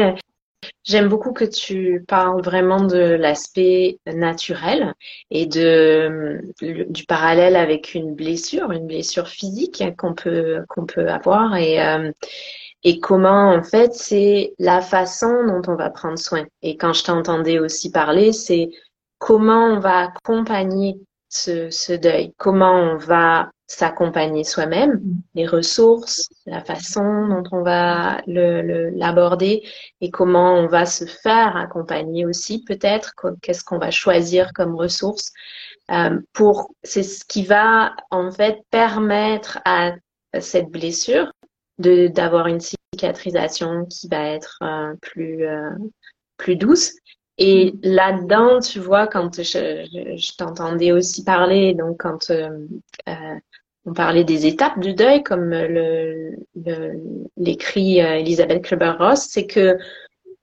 j'aime beaucoup que tu parles vraiment de l'aspect naturel et de du parallèle avec une blessure, une blessure physique qu'on peut qu'on peut avoir et euh, et comment en fait c'est la façon dont on va prendre soin. Et quand je t'entendais aussi parler, c'est comment on va accompagner ce, ce deuil, comment on va s'accompagner soi-même, les ressources, la façon dont on va l'aborder le, et comment on va se faire accompagner aussi peut-être, qu'est-ce qu'on va choisir comme ressources. Euh, pour c'est ce qui va en fait permettre à cette blessure de d'avoir une cicatrisation qui va être euh, plus euh, plus douce. Et là-dedans, tu vois, quand je, je, t'entendais aussi parler, donc quand euh, on parlait des étapes du deuil, comme le, l'écrit Elisabeth Kleber-Ross, c'est que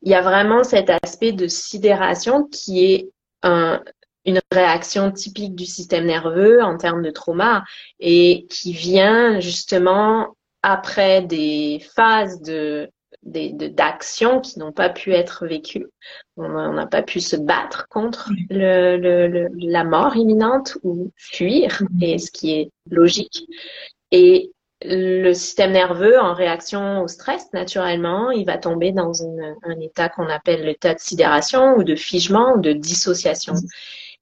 il y a vraiment cet aspect de sidération qui est un, une réaction typique du système nerveux en termes de trauma et qui vient justement après des phases de d'actions qui n'ont pas pu être vécues. On n'a pas pu se battre contre le, le, la mort imminente ou fuir, et ce qui est logique. Et le système nerveux, en réaction au stress, naturellement, il va tomber dans une, un état qu'on appelle l'état de sidération ou de figement ou de dissociation.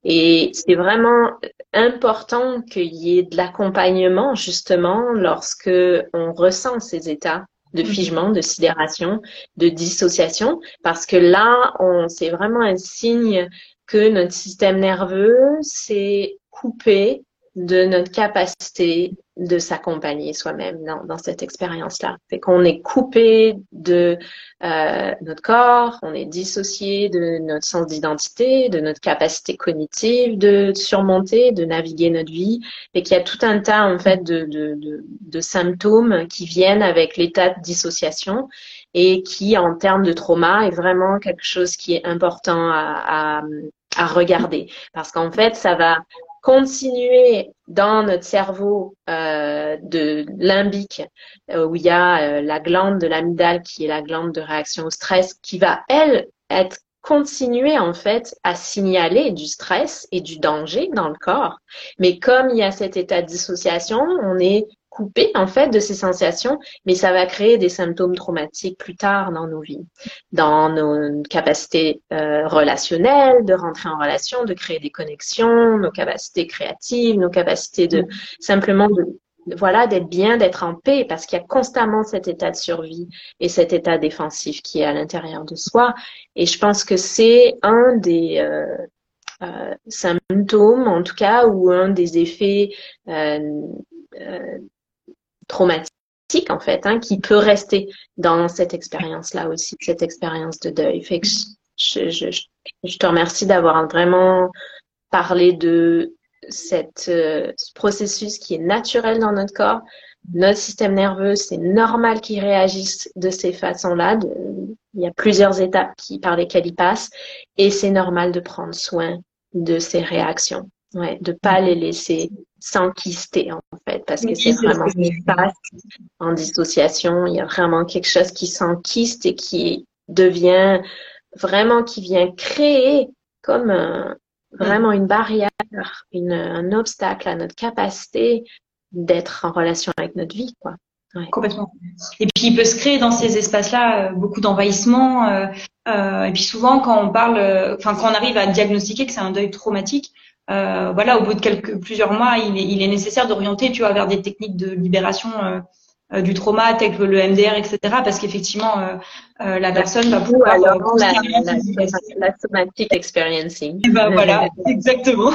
Et c'est vraiment important qu'il y ait de l'accompagnement justement lorsque on ressent ces états de figement, de sidération, de dissociation, parce que là, on, c'est vraiment un signe que notre système nerveux s'est coupé de notre capacité de s'accompagner soi-même dans, cette expérience-là. C'est qu'on est coupé de euh, notre corps, on est dissocié de notre sens d'identité, de notre capacité cognitive de surmonter, de naviguer notre vie, et qu'il y a tout un tas en fait de, symptômes qui viennent avec l'état de dissociation et qui, en termes de trauma, est vraiment quelque chose qui est important à regarder parce qu'en fait, ça va continuer dans notre cerveau euh, de limbique euh, où il y a euh, la glande de l'amygdale qui est la glande de réaction au stress qui va elle être continuer en fait à signaler du stress et du danger dans le corps. Mais comme il y a cet état de dissociation, on est coupé en fait de ces sensations, mais ça va créer des symptômes traumatiques plus tard dans nos vies, dans nos capacités euh, relationnelles, de rentrer en relation, de créer des connexions, nos capacités créatives, nos capacités de simplement de voilà d'être bien, d'être en paix, parce qu'il y a constamment cet état de survie et cet état défensif qui est à l'intérieur de soi. Et je pense que c'est un des euh, euh, symptômes, en tout cas, ou un des effets euh, euh traumatique en fait, hein, qui peut rester dans cette expérience-là aussi, cette expérience de deuil. Que je, je, je, te remercie d'avoir vraiment parlé de cette, euh, ce processus qui est naturel dans notre corps. Notre système nerveux, c'est normal qu'il réagisse de ces façons-là. Il y a plusieurs étapes qui, par lesquelles il passe et c'est normal de prendre soin de ces réactions. Ouais, de pas les laisser s'enquister en fait, parce que c'est vraiment ce qui se passe en dissociation. Il y a vraiment quelque chose qui s'enquiste et qui devient vraiment, qui vient créer comme un, vraiment une barrière, une, un obstacle à notre capacité d'être en relation avec notre vie, quoi. Ouais. Complètement. Et puis il peut se créer dans ces espaces-là euh, beaucoup d'envahissement. Euh, euh, et puis souvent quand on parle, euh, enfin quand on arrive à diagnostiquer que c'est un deuil traumatique, euh, voilà, au bout de quelques plusieurs mois, il est, il est nécessaire d'orienter, tu vois, vers des techniques de libération euh, euh du trauma, telles que le MDR, etc. Parce qu'effectivement, euh, euh, la personne va pouvoir alors, la, la, la, somatic experiencing. Et ben voilà, exactement.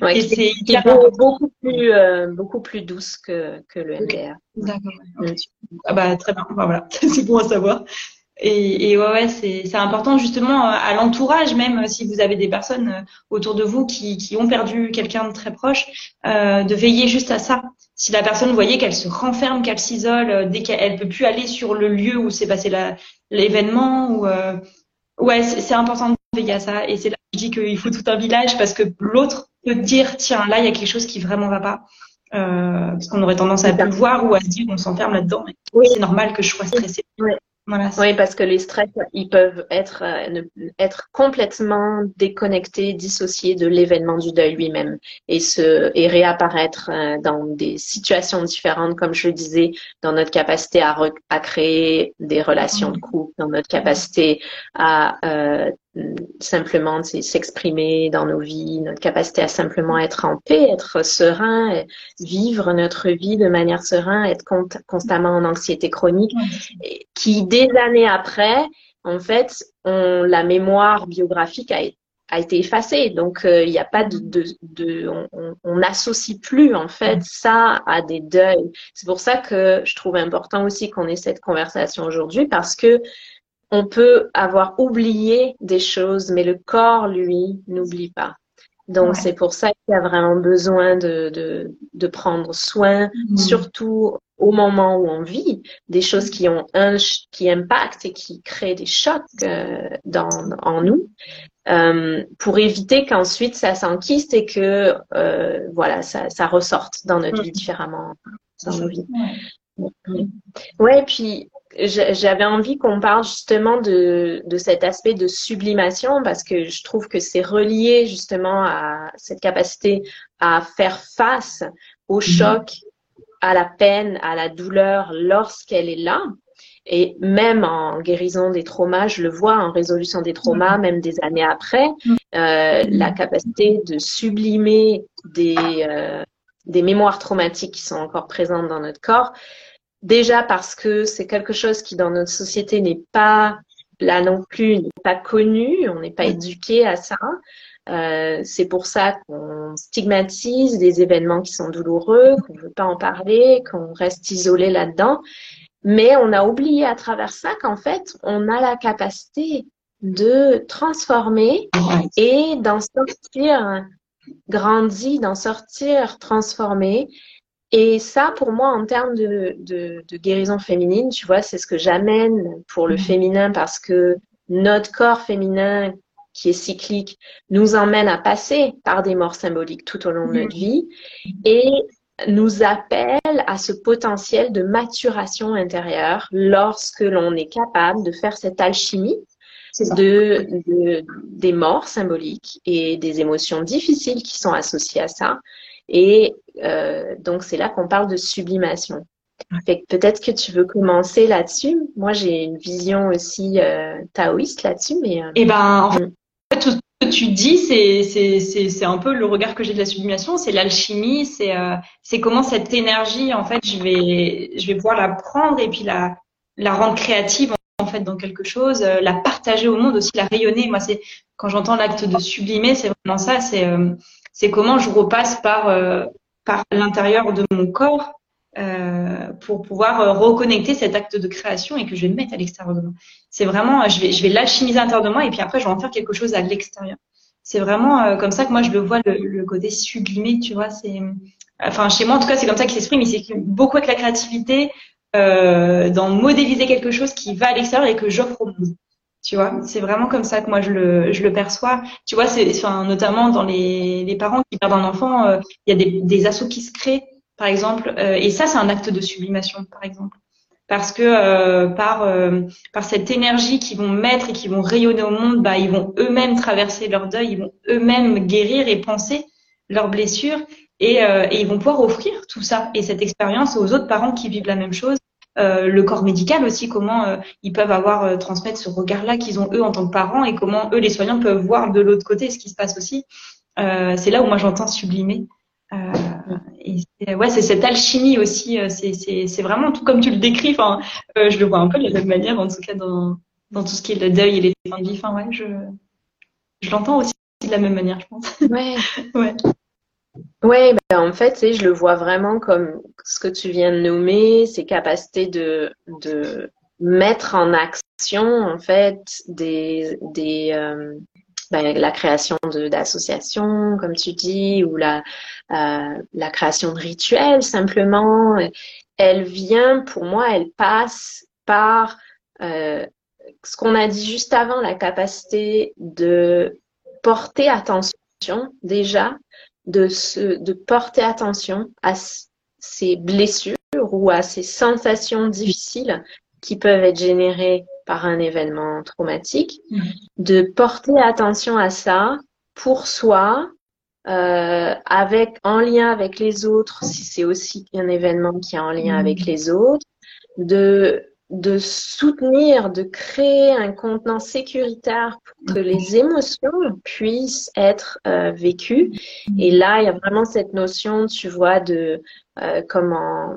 Ouais, et c'est beaucoup, beaucoup plus beaucoup plus douce que que le MDR. D'accord. Mm. Ah bah très bien. Voilà, c'est bon à savoir. Et, et, ouais, ouais c'est important justement euh, à l'entourage, même euh, si vous avez des personnes euh, autour de vous qui, qui ont perdu quelqu'un de très proche, euh, de veiller juste à ça. Si la personne, voyez qu'elle se renferme, qu'elle s'isole, dès qu'elle peut plus aller sur le lieu où s'est passé l'événement, ou euh, ouais, c'est important de veiller à ça. Et c'est là que je dis qu'il faut tout un village parce que l'autre peut dire tiens là il y a quelque chose qui vraiment va pas. Euh, parce qu'on aurait tendance à le voir ou à se dire on s'enferme là-dedans. Oui. C'est normal que je sois stressée. Oui, parce que les stress, ils peuvent être, euh, être complètement déconnectés, dissociés de l'événement du deuil lui-même et se et réapparaître euh, dans des situations différentes, comme je le disais, dans notre capacité à, à créer des relations de couple, dans notre capacité à euh, simplement s'exprimer dans nos vies, notre capacité à simplement être en paix, être serein, vivre notre vie de manière sereine, être constamment en anxiété chronique, qui des années après, en fait, on, la mémoire biographique a, a été effacée. Donc, euh, il n'y a pas de, de, de on n'associe plus en fait ça à des deuils. C'est pour ça que je trouve important aussi qu'on ait cette conversation aujourd'hui parce que on peut avoir oublié des choses, mais le corps, lui, n'oublie pas. Donc, c'est pour ça qu'il y a vraiment besoin de, de, de prendre soin, mm-hmm. surtout au moment où on vit, des choses qui ont un, qui impactent et qui créent des chocs euh, dans, en nous, euh, pour éviter qu'ensuite ça s'enquiste et que, euh, voilà, ça, ça ressorte dans notre vie mm-hmm. différemment, dans nos vies. Ouais, puis j'avais envie qu'on parle justement de, de cet aspect de sublimation parce que je trouve que c'est relié justement à cette capacité à faire face au mhm. choc, à la peine, à la douleur lorsqu'elle est là. Et même en guérison des traumas, je le vois en résolution des traumas, mhm. même des années après, mhm. euh, la capacité de sublimer des, euh, des mémoires traumatiques qui sont encore présentes dans notre corps, Déjà parce que c'est quelque chose qui dans notre société n'est pas là non plus, n'est pas connu, on n'est pas éduqué à ça. Euh, c'est pour ça qu'on stigmatise des événements qui sont douloureux, qu'on ne veut pas en parler, qu'on reste isolé là-dedans. Mais on a oublié à travers ça qu'en fait, on a la capacité de transformer et d'en sortir grandi, d'en sortir transformé et ça, pour moi, en termes de, de, de guérison féminine, tu vois, c'est ce que j'amène pour le mmh. féminin parce que notre corps féminin, qui est cyclique, nous emmène à passer par des morts symboliques tout au long de notre mmh. vie et nous appelle à ce potentiel de maturation intérieure lorsque l'on est capable de faire cette alchimie de, de, des morts symboliques et des émotions difficiles qui sont associées à ça et donc, c'est là qu'on parle de sublimation. peut-être que tu veux commencer là-dessus. Moi, j'ai une vision aussi euh, taoïste là-dessus, mais. Euh, eh ben, en mm. fait, tout ce que tu dis, c'est c'est c'est un peu le regard que j'ai de la sublimation. C'est l'alchimie. C'est c'est comment cette énergie, en fait, je vais je vais pouvoir la prendre et puis la la rendre créative en fait dans quelque chose, la partager au monde aussi, la rayonner. Moi, c'est quand j'entends l'acte de sublimer, c'est vraiment ça. C'est c'est comment je repasse par euh, par l'intérieur de mon corps euh, pour pouvoir euh, reconnecter cet acte de création et que je vais mettre à l'extérieur de moi. C'est vraiment, je vais je vais l'alchimiser à l'intérieur de moi et puis après je vais en faire quelque chose à l'extérieur. C'est vraiment comme ça que moi je le vois le, côté sublimé, tu vois. C'est enfin chez moi en tout cas c'est comme ça qu'il s'exprime. Il s'exprime beaucoup avec la créativité, euh, dans modéliser quelque chose qui va à l'extérieur et que j'offre au monde. Tu vois, c'est vraiment comme ça que moi je le, je le perçois. Tu vois, c'est enfin, notamment dans les, les parents qui perdent un enfant, euh, il y a des, des assauts qui se créent, par exemple, euh, et ça c'est un acte de sublimation, par exemple, parce que euh, par par cette énergie qu'ils vont mettre et qu'ils vont rayonner au monde, bah ils vont eux-mêmes traverser leur deuil, ils vont eux-mêmes guérir et penser leurs blessures et, et ils vont pouvoir offrir tout ça et cette expérience aux autres parents qui vivent la même chose euh, le corps médical aussi, comment euh, ils peuvent avoir euh, transmettre ce regard-là qu'ils ont eux en tant que parents et comment eux les soignants peuvent voir de l'autre côté ce qui se passe aussi. c'est là où moi j'entends sublimer. et ouais, c'est cette alchimie aussi. c'est vraiment tout comme tu le décris. Enfin, je le vois un peu de la même manière, en tout cas dans dans tout ce qui est le deuil et les fins de vie. Enfin ouais, je je l'entends aussi de la même manière, je pense. Ouais. ouais. Oui, ben en fait, je le vois vraiment comme ce que tu viens de nommer, ces capacités de, de mettre en action, en fait, des, euh, ben, la création d'associations, comme tu dis, ou la, euh, la création de rituels, simplement. Elle vient, pour moi, elle passe par euh, ce qu'on a dit juste avant, la capacité de porter attention déjà de, se, de porter attention à ces blessures ou à ces sensations difficiles qui peuvent être générés par un événement traumatique, mm. de porter attention à ça pour soi, euh, avec en lien avec les autres, si c'est aussi un événement qui est en lien avec mm. les autres, de de soutenir, de créer un contenant sécuritaire pour que les émotions puissent être euh, vécues. Et là, il y a vraiment cette notion, tu vois, de euh, comment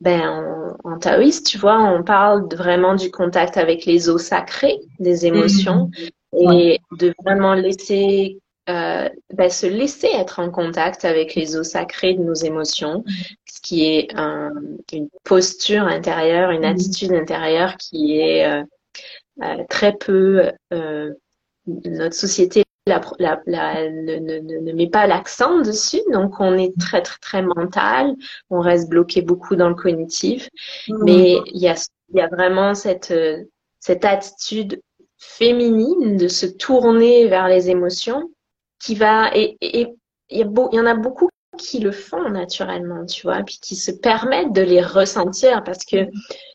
ben, en, en, taoïste, tu vois, on parle vraiment du contact avec les eaux sacrées des émotions mm-hmm. et de vraiment laisser euh, ben, se laisser être en contact avec les eaux sacrées de nos émotions, qui est une posture intérieure, une attitude intérieure qui est euh, euh, très peu notre société la, la, ne, ne, ne, met pas l'accent dessus, donc on est très très très mental, on reste bloqué beaucoup dans le cognitif, mmh. mais il y a, y a vraiment cette, cette attitude féminine de se tourner vers les émotions qui va et il y, y en a beaucoup qui le font naturellement, tu vois, puis qui se permettent de les ressentir parce que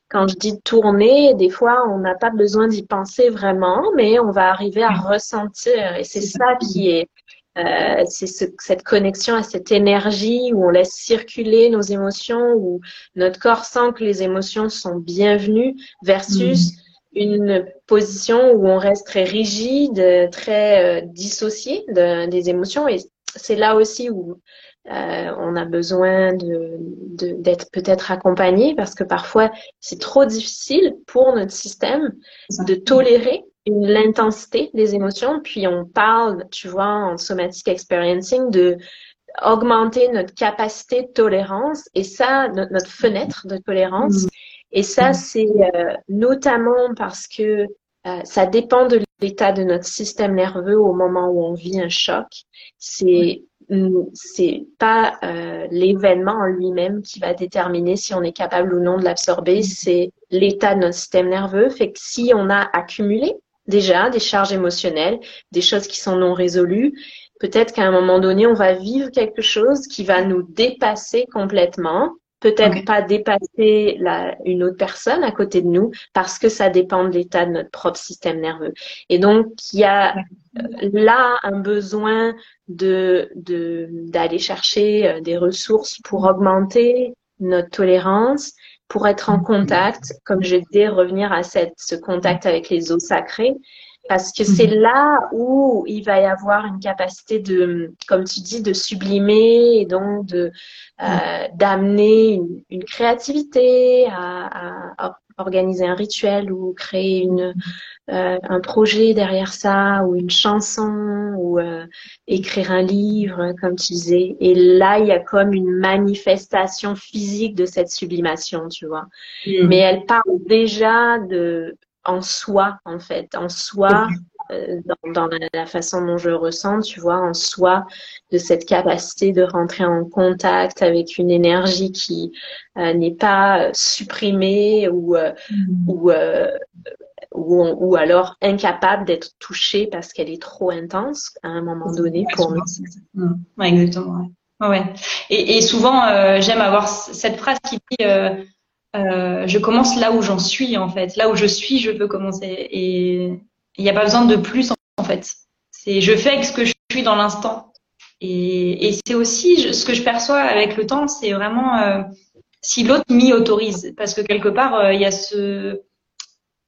quand je dis tourner, des fois, on n'a pas besoin d'y penser vraiment, mais on va arriver à ressentir. Et c'est ça qui est, euh, c'est ce, cette connexion à cette énergie où on laisse circuler nos émotions, où notre corps sent que les émotions sont bienvenues, versus mm. une position où on reste très rigide, très euh, dissocié de, des émotions. Et c'est là aussi où euh, on a besoin de, d'être peut-être accompagné parce que parfois c'est trop difficile pour notre système de tolérer l'intensité des émotions. Puis on parle, tu vois, en somatic experiencing de augmenter notre capacité de tolérance et ça, notre, fenêtre de tolérance. Mm. Et ça, mm. c'est euh, notamment parce que euh, ça dépend de l'état de notre système nerveux au moment où on vit un choc. C'est c'est pas euh, l'événement en lui-même qui va déterminer si on est capable ou non de l'absorber, c'est l'état de notre système nerveux. Fait que si on a accumulé déjà des charges émotionnelles, des choses qui sont non résolues, peut-être qu'à un moment donné, on va vivre quelque chose qui va nous dépasser complètement. Peut-être pas dépasser la, une autre personne à côté de nous parce que ça dépend de l'état de notre propre système nerveux. Et donc, il y a là un besoin de d'aller chercher euh, des ressources pour augmenter notre tolérance, pour être en contact, comme je disais, revenir à cette, ce contact avec les eaux sacrées, parce que c'est mhm. là où il va y avoir une capacité de, comme tu dis, de sublimer et donc de euh, d'amener une, une, créativité à, à, organiser un rituel ou créer une euh, un projet derrière ça ou une chanson ou euh, écrire un livre comme tu disais. Et là il y a comme une manifestation physique de cette sublimation tu vois. Mais elle parle déjà de en soi en fait en soi euh, dans, dans la, façon dont je ressens tu vois en soi de cette capacité de rentrer en contact avec une énergie qui n'est pas supprimée ou mm. ou ou, ou alors incapable d'être touchée parce qu'elle est trop intense à un moment donné pour nous. Ouais, exactement. Ouais. ouais. Et, et souvent, euh, j'aime avoir cette phrase qui dit euh, je commence là où j'en suis en fait, là où je suis, je veux commencer. Et il n'y a pas besoin de plus en fait. C'est je fais avec ce que je suis dans l'instant. Et, c'est aussi ce que je perçois avec le temps, c'est vraiment euh, si l'autre m'y autorise, parce que quelque part euh, il y a ce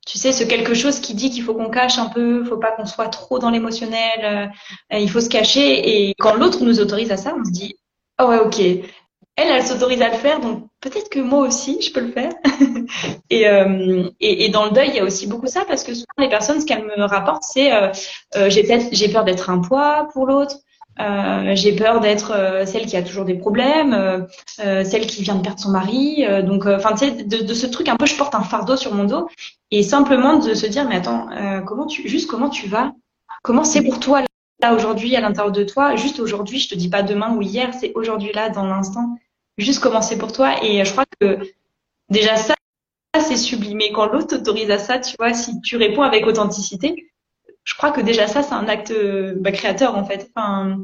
tu sais, ce quelque chose qui dit qu'il faut qu'on cache un peu, faut pas qu'on soit trop dans l'émotionnel, il faut se cacher. Et quand l'autre nous autorise à ça, on se dit, oh ouais, ok, elle, elle s'autorise à le faire, donc peut-être que moi aussi, je peux le faire. et, euh, et, dans le deuil, il y a aussi beaucoup ça, parce que souvent les personnes, ce qu'elles me rapportent, c'est euh, euh j'ai peur d'être un poids pour l'autre. J'ai peur d'être celle qui a toujours des problèmes, celle qui vient de perdre son mari. donc, enfin, de, ce truc un peu, je porte un fardeau sur mon dos, et simplement de se dire, mais attends, comment tu, juste comment tu vas, comment c'est pour toi là aujourd'hui à l'intérieur de toi, juste aujourd'hui, je te dis pas demain ou hier, c'est aujourd'hui là dans l'instant, juste comment c'est pour toi. Et je crois que déjà ça, c'est sublimé. Quand l'autre t'autorise à ça, tu vois, si tu réponds avec authenticité, je crois que déjà ça, c'est un acte bah, créateur en fait. Enfin,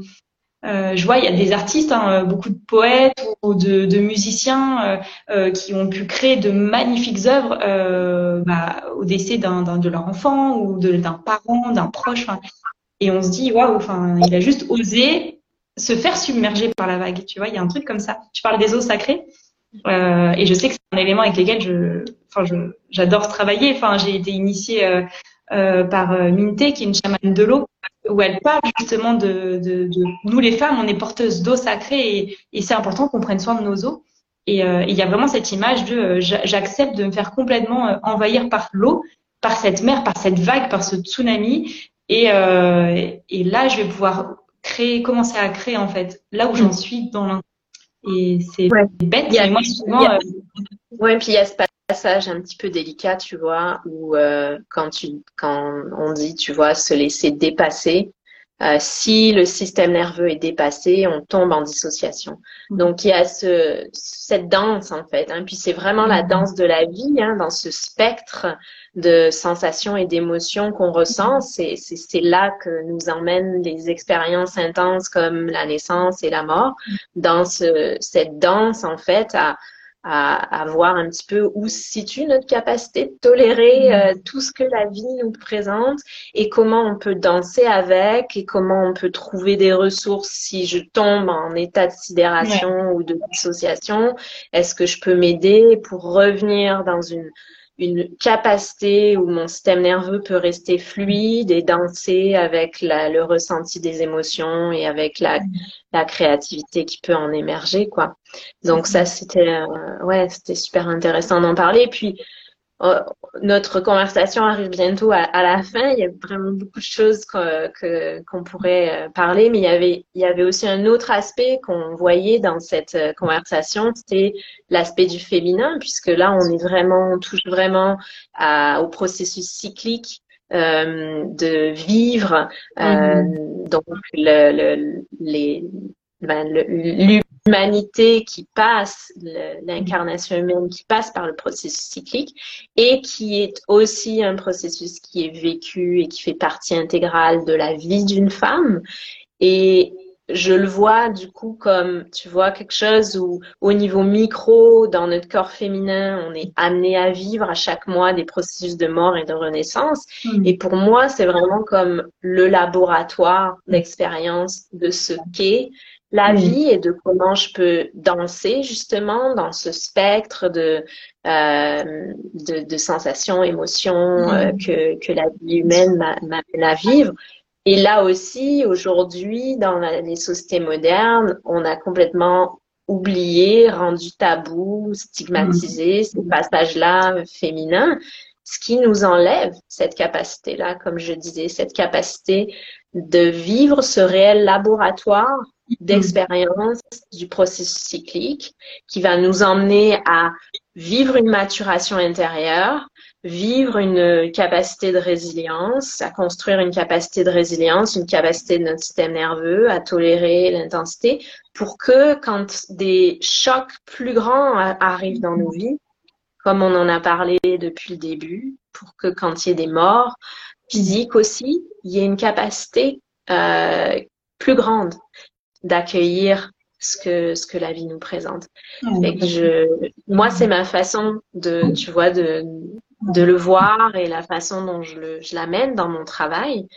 euh, je vois, il y a des artistes, hein, beaucoup de poètes ou de, musiciens euh, qui ont pu créer de magnifiques œuvres bah, au décès d'un, de leur enfant ou d'un parent, d'un proche. Et on se dit, waouh, il a juste osé se faire submerger par la vague. Tu vois, il y a un truc comme ça. Tu parles des eaux sacrées. Euh, et je sais que c'est un élément avec lequel je, enfin, je, j'adore travailler. Enfin, j'ai été initiée euh, euh, par euh, Minte, qui est une chamane de l'eau, où elle parle justement de, de, de nous les femmes, on est porteuses d'eau sacrée et, et c'est important qu'on prenne soin de nos eaux. Et il y a vraiment cette image de j'accepte de me faire complètement envahir par l'eau, par cette mer, par cette vague, par ce tsunami. Et, et là, je vais pouvoir créer, commencer à créer en fait, là où j'en suis dans l'instant. Et c'est bête. Il y a, moi, souvent, euh, Ouais, puis il y a ce passage un petit peu délicat, tu vois, où euh, quand tu, quand on dit, tu vois, se laisser dépasser, euh, si le système nerveux est dépassé, on tombe en dissociation. Mm. Donc il y a ce, cette danse en fait, hein, puis c'est vraiment la mm. danse de la vie hein, dans ce spectre de sensations et d'émotions qu'on ressent. C'est, c'est, c'est là que nous emmènent les expériences intenses comme la naissance et la mort, dans ce, cette danse en fait à à, à, voir un petit peu où se situe notre capacité de tolérer mm. euh, tout ce que la vie nous présente et comment on peut danser avec et comment on peut trouver des ressources si je tombe en état de sidération ou de dissociation. Est-ce que je peux m'aider pour revenir dans une une capacité où mon système nerveux peut rester fluide et danser avec la, le ressenti des émotions et avec la, la créativité qui peut en émerger quoi. Donc ça c'était euh, ouais c'était super intéressant d'en parler. Puis euh, notre conversation arrive bientôt à, la fin. Il y a vraiment beaucoup de choses que, qu'on pourrait euh, parler, mais il y avait, il y avait aussi un autre aspect qu'on voyait dans cette euh, conversation, c'était l'aspect du féminin, puisque là, on est vraiment, on touche vraiment à, au processus cyclique euh, de vivre, euh, mm-hmm. donc le, le, les, ben, l'humanité qui passe, l'incarnation humaine qui passe par le processus cyclique et qui est aussi un processus qui est vécu et qui fait partie intégrale de la vie d'une femme. Et je le vois du coup comme, tu vois, quelque chose où au niveau micro, dans notre corps féminin, on est amené à vivre à chaque mois des processus de mort et de renaissance. Mm. Et pour moi, c'est vraiment comme le laboratoire d'expérience de ce qu'est la vie et de comment je peux danser justement dans ce spectre de, euh, de, de, sensations, émotions euh, que, que la vie humaine m'amène à vivre. Et là aussi, aujourd'hui, dans les sociétés modernes, on a complètement oublié, rendu tabou, stigmatisé ces passages-là féminins, ce qui nous enlève cette capacité-là, comme je disais, cette capacité de vivre ce réel laboratoire d'expérience du processus cyclique qui va nous emmener à vivre une maturation intérieure, vivre une capacité de résilience, à construire une capacité de résilience, une capacité de notre système nerveux à tolérer l'intensité pour que quand des chocs plus grands arrivent dans nos vies, comme on en a parlé depuis le début, pour que quand il y ait des morts physiques aussi, il y ait une capacité euh, plus grande d'accueillir ce que ce que la vie nous présente. Et que je, moi, c'est ma façon de, tu vois, de de le voir et la façon dont je le je l'amène dans mon travail.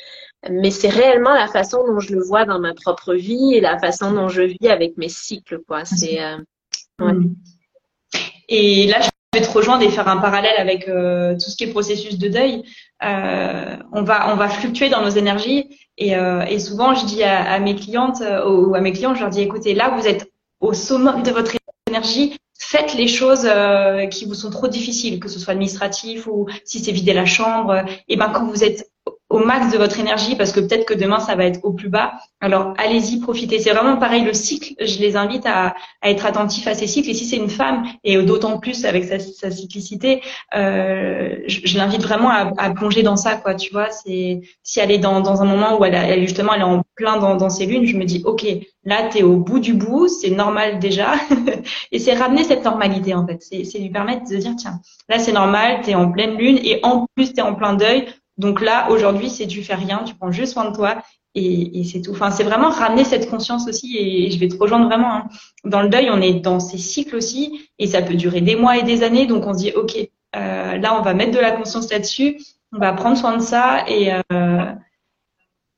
Mais c'est réellement la façon dont je le vois dans ma propre vie et la façon dont je vis avec mes cycles, quoi. C'est euh, ouais. Et là, je vais te et faire un parallèle avec euh, tout ce qui est processus de deuil. Euh, on va on va fluctuer dans nos énergies et, euh, et souvent je dis à, à mes clientes euh, ou à mes clients, je leur dis écoutez, là vous êtes au summum de votre énergie, faites les choses qui vous sont trop difficiles, que ce soit administratif ou si c'est vider la chambre. Et ben quand vous êtes au max de votre énergie parce que peut-être que demain ça va être au plus bas. Alors allez-y, profitez. C'est vraiment pareil le cycle. Je les invite à, être attentifs à ces cycles. Et si c'est une femme et d'autant plus avec sa, sa cyclicité, euh, je, l'invite vraiment à, plonger dans ça. Quoi, tu vois, c'est si elle est dans, dans un moment où elle, elle justement elle est en plein dans, dans ses lunes, je me dis ok, là t'es au bout du bout, c'est normal déjà. et c'est ramener cette normalité en fait. C'est lui permettre de dire tiens, là c'est normal, t'es en pleine lune et en plus t'es en plein deuil donc là, aujourd'hui, c'est tu fais rien, tu prends juste soin de toi et, et c'est tout. Enfin, c'est vraiment ramener cette conscience aussi. Et je vais te rejoindre vraiment. Hein. Dans le deuil, on est dans ces cycles aussi, et ça peut durer des mois et des années. Donc on se dit, ok, euh, là, on va mettre de la conscience là-dessus. On va prendre soin de ça, et euh,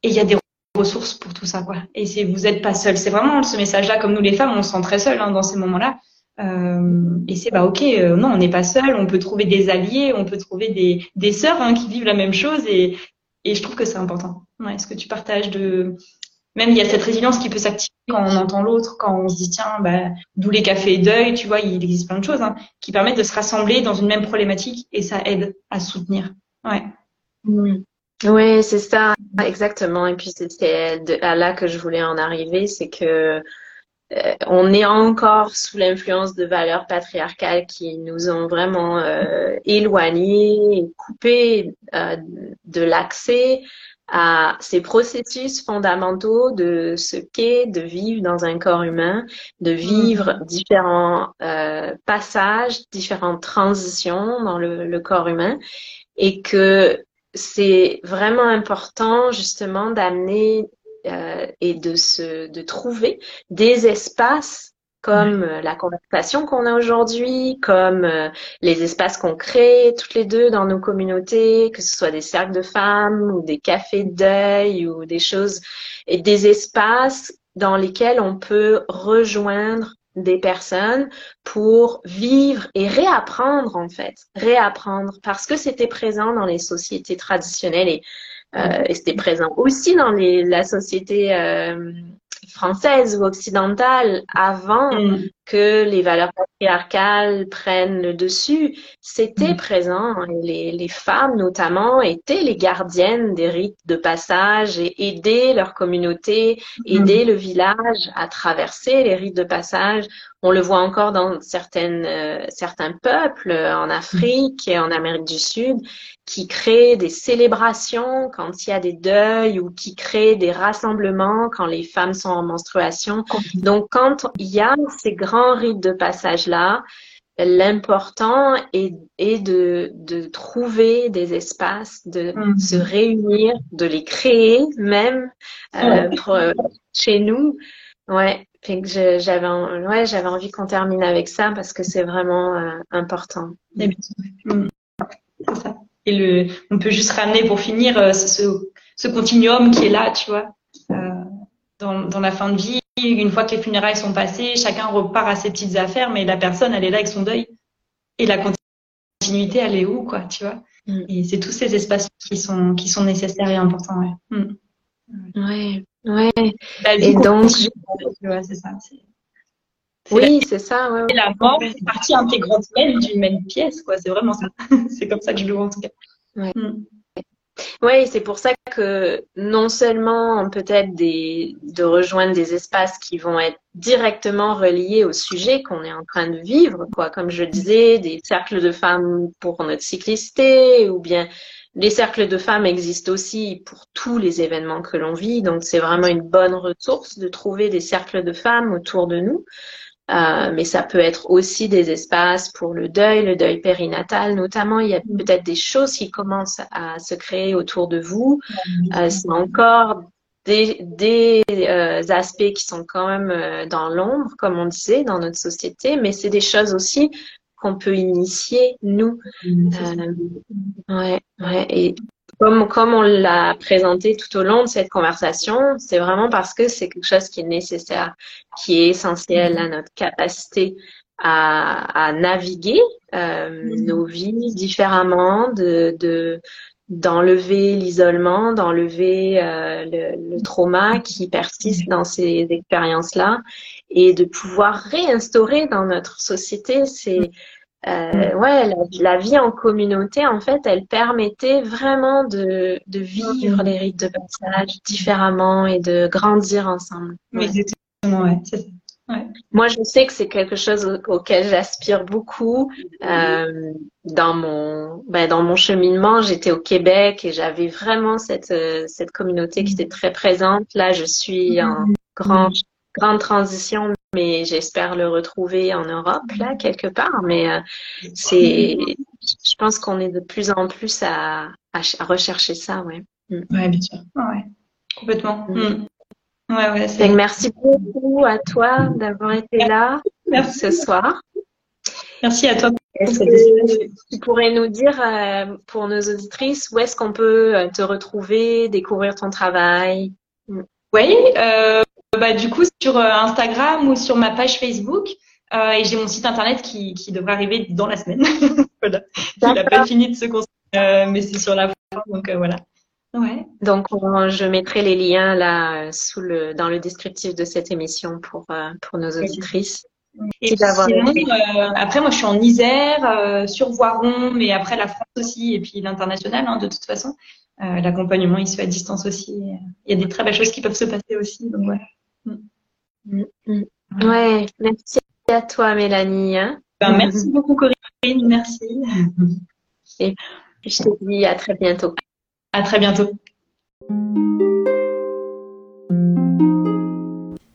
et il y a des ressources pour tout ça, quoi. Et c'est vous êtes pas seul. C'est vraiment ce message-là, comme nous les femmes, on se sent très seul hein, dans ces moments-là. Euh, et c'est bah ok, euh, non, on n'est pas seul. On peut trouver des alliés, on peut trouver des des sœurs hein, qui vivent la même chose. Et et je trouve que c'est important. Ouais, ce que tu partages de même il y a cette résilience qui peut s'activer quand on entend l'autre, quand on se dit tiens, bah, d'où les cafés deuil, tu vois, il existe plein de choses hein, qui permettent de se rassembler dans une même problématique et ça aide à soutenir. Ouais. Oui, c'est ça, exactement. Et puis c'est là que je voulais en arriver, c'est que euh, on est encore sous l'influence de valeurs patriarcales qui nous ont vraiment euh, éloignés coupés euh, de l'accès à ces processus fondamentaux de ce qu'est de vivre dans un corps humain, de vivre mm. différents euh, passages, différentes transitions dans le, le corps humain, et que c'est vraiment important justement d'amener euh, et de se de trouver des espaces comme euh, la conversation qu'on a aujourd'hui, comme euh, les espaces qu'on crée toutes les deux dans nos communautés, que ce soit des cercles de femmes ou des cafés de deuil ou des choses et des espaces dans lesquels on peut rejoindre des personnes pour vivre et réapprendre en fait, réapprendre parce que c'était présent dans les sociétés traditionnelles et, euh, et c'était présent aussi dans les, la société euh, française ou occidentale avant mm. que les valeurs patriarcales prennent le dessus, c'était mm. présent. Les, les, femmes, notamment, étaient les gardiennes des rites de passage et aidaient leur communauté, mm. aidaient le village à traverser les rites de passage. On le voit encore dans certaines, euh, certains peuples en Afrique et en Amérique du Sud qui créent des célébrations quand il y a des deuils ou qui créent des rassemblements quand les femmes sont en menstruation. Donc, quand il y a ces grands rites de passage-là, l'important est, est de, de, trouver des espaces, de mm. se réunir, de les créer même euh, pour, euh, chez nous. Ouais, que j'avais ouais, j'avais envie qu'on termine avec ça parce que c'est vraiment euh, important. Mm. ça et le, on peut juste ramener pour finir euh, ce, ce continuum qui est là, tu vois, euh, dans, dans la fin de vie. Une fois que les funérailles sont passées, chacun repart à ses petites affaires, mais la personne, elle est là avec son deuil. Et la continuité, elle est où, quoi, tu vois mm. Et c'est tous ces espaces qui sont qui sont nécessaires et importants, ouais. Mm. Ouais, ouais. et donc, c'est ça. Oui, c'est ça. Ouais, Et la mort c'est partie intégrante même d'une même pièce, quoi. C'est vraiment ça. c'est comme ça que je le vois en tout cas. Ouais. Mm. Oui, c'est pour ça que non seulement peut-être de rejoindre des espaces qui vont être directement reliés au sujet qu'on est en train de vivre, quoi, comme je disais, des cercles de femmes pour notre cyclicité, ou bien les cercles de femmes existent aussi pour tous les événements que l'on vit, donc c'est vraiment une bonne ressource de trouver des cercles de femmes autour de nous. Euh, mais ça peut être aussi des espaces pour le deuil, le deuil périnatal notamment. Il y a peut-être des choses qui commencent à se créer autour de vous. Euh, c'est encore des, des euh, aspects qui sont quand même dans l'ombre, comme on disait, dans notre société, mais c'est des choses aussi qu'on peut initier nous. Euh, ouais, ouais. Et comme, comme on l'a présenté tout au long de cette conversation, c'est vraiment parce que c'est quelque chose qui est nécessaire, qui est essentiel à notre capacité à, à naviguer euh, mm-hmm. nos vies différemment, de, de d'enlever l'isolement, d'enlever euh, le, le, trauma qui persiste dans ces expériences-là et de pouvoir réinstaurer dans notre société ces, euh, ouais, la, vie en communauté, en fait, elle permettait vraiment de, de vivre les rites de passage différemment et de grandir ensemble. Ouais. Exactement, ouais. Ouais. Moi, je sais que c'est quelque chose auquel j'aspire beaucoup. Euh, dans mon ben, dans mon cheminement, j'étais au Québec et j'avais vraiment cette cette communauté qui était très présente. Là, je suis en grand grande transition, mais j'espère le retrouver en Europe, là, quelque part. Mais euh, c'est, je pense qu'on est de plus en plus à, à, rechercher ça, ouais. Mm. Ouais, bien sûr. Ouais. Complètement. Mm. Ouais, ouais, merci beaucoup à toi d'avoir été là merci. ce soir. Merci à toi. Est-ce que tu pourrais nous dire euh, pour nos auditrices où est-ce qu'on peut euh, te retrouver, découvrir ton travail? Oui, euh, bah, du coup sur Instagram ou sur ma page Facebook. et j'ai mon site internet qui, qui devrait arriver dans la semaine. voilà. Il n'a pas fini de se construire, mais c'est sur la fin, donc voilà. Ouais. Donc, je mettrai les liens là sous le dans le descriptif de cette émission pour pour nos auditrices. Et sinon, euh, après, moi, je suis en Isère, euh, sur Voiron, mais après la France aussi, et puis l'international, hein, de toute façon. Euh, l'accompagnement, il se fait à distance aussi. Il y a des très belles choses qui peuvent se passer aussi. Donc, ouais. Mm. Mm. Ouais, merci à toi, Mélanie. Hein. Ben, merci beaucoup, Corinne. Merci. Et je te dis à très bientôt. À très bientôt.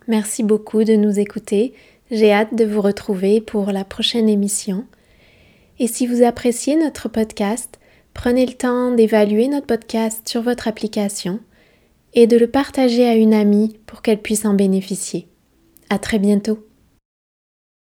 Merci beaucoup de nous écouter. J'ai hâte de vous retrouver pour la prochaine émission. Et si vous appréciez notre podcast, prenez le temps d'évaluer notre podcast sur votre application et de le partager à une amie pour qu'elle puisse en bénéficier. À très bientôt.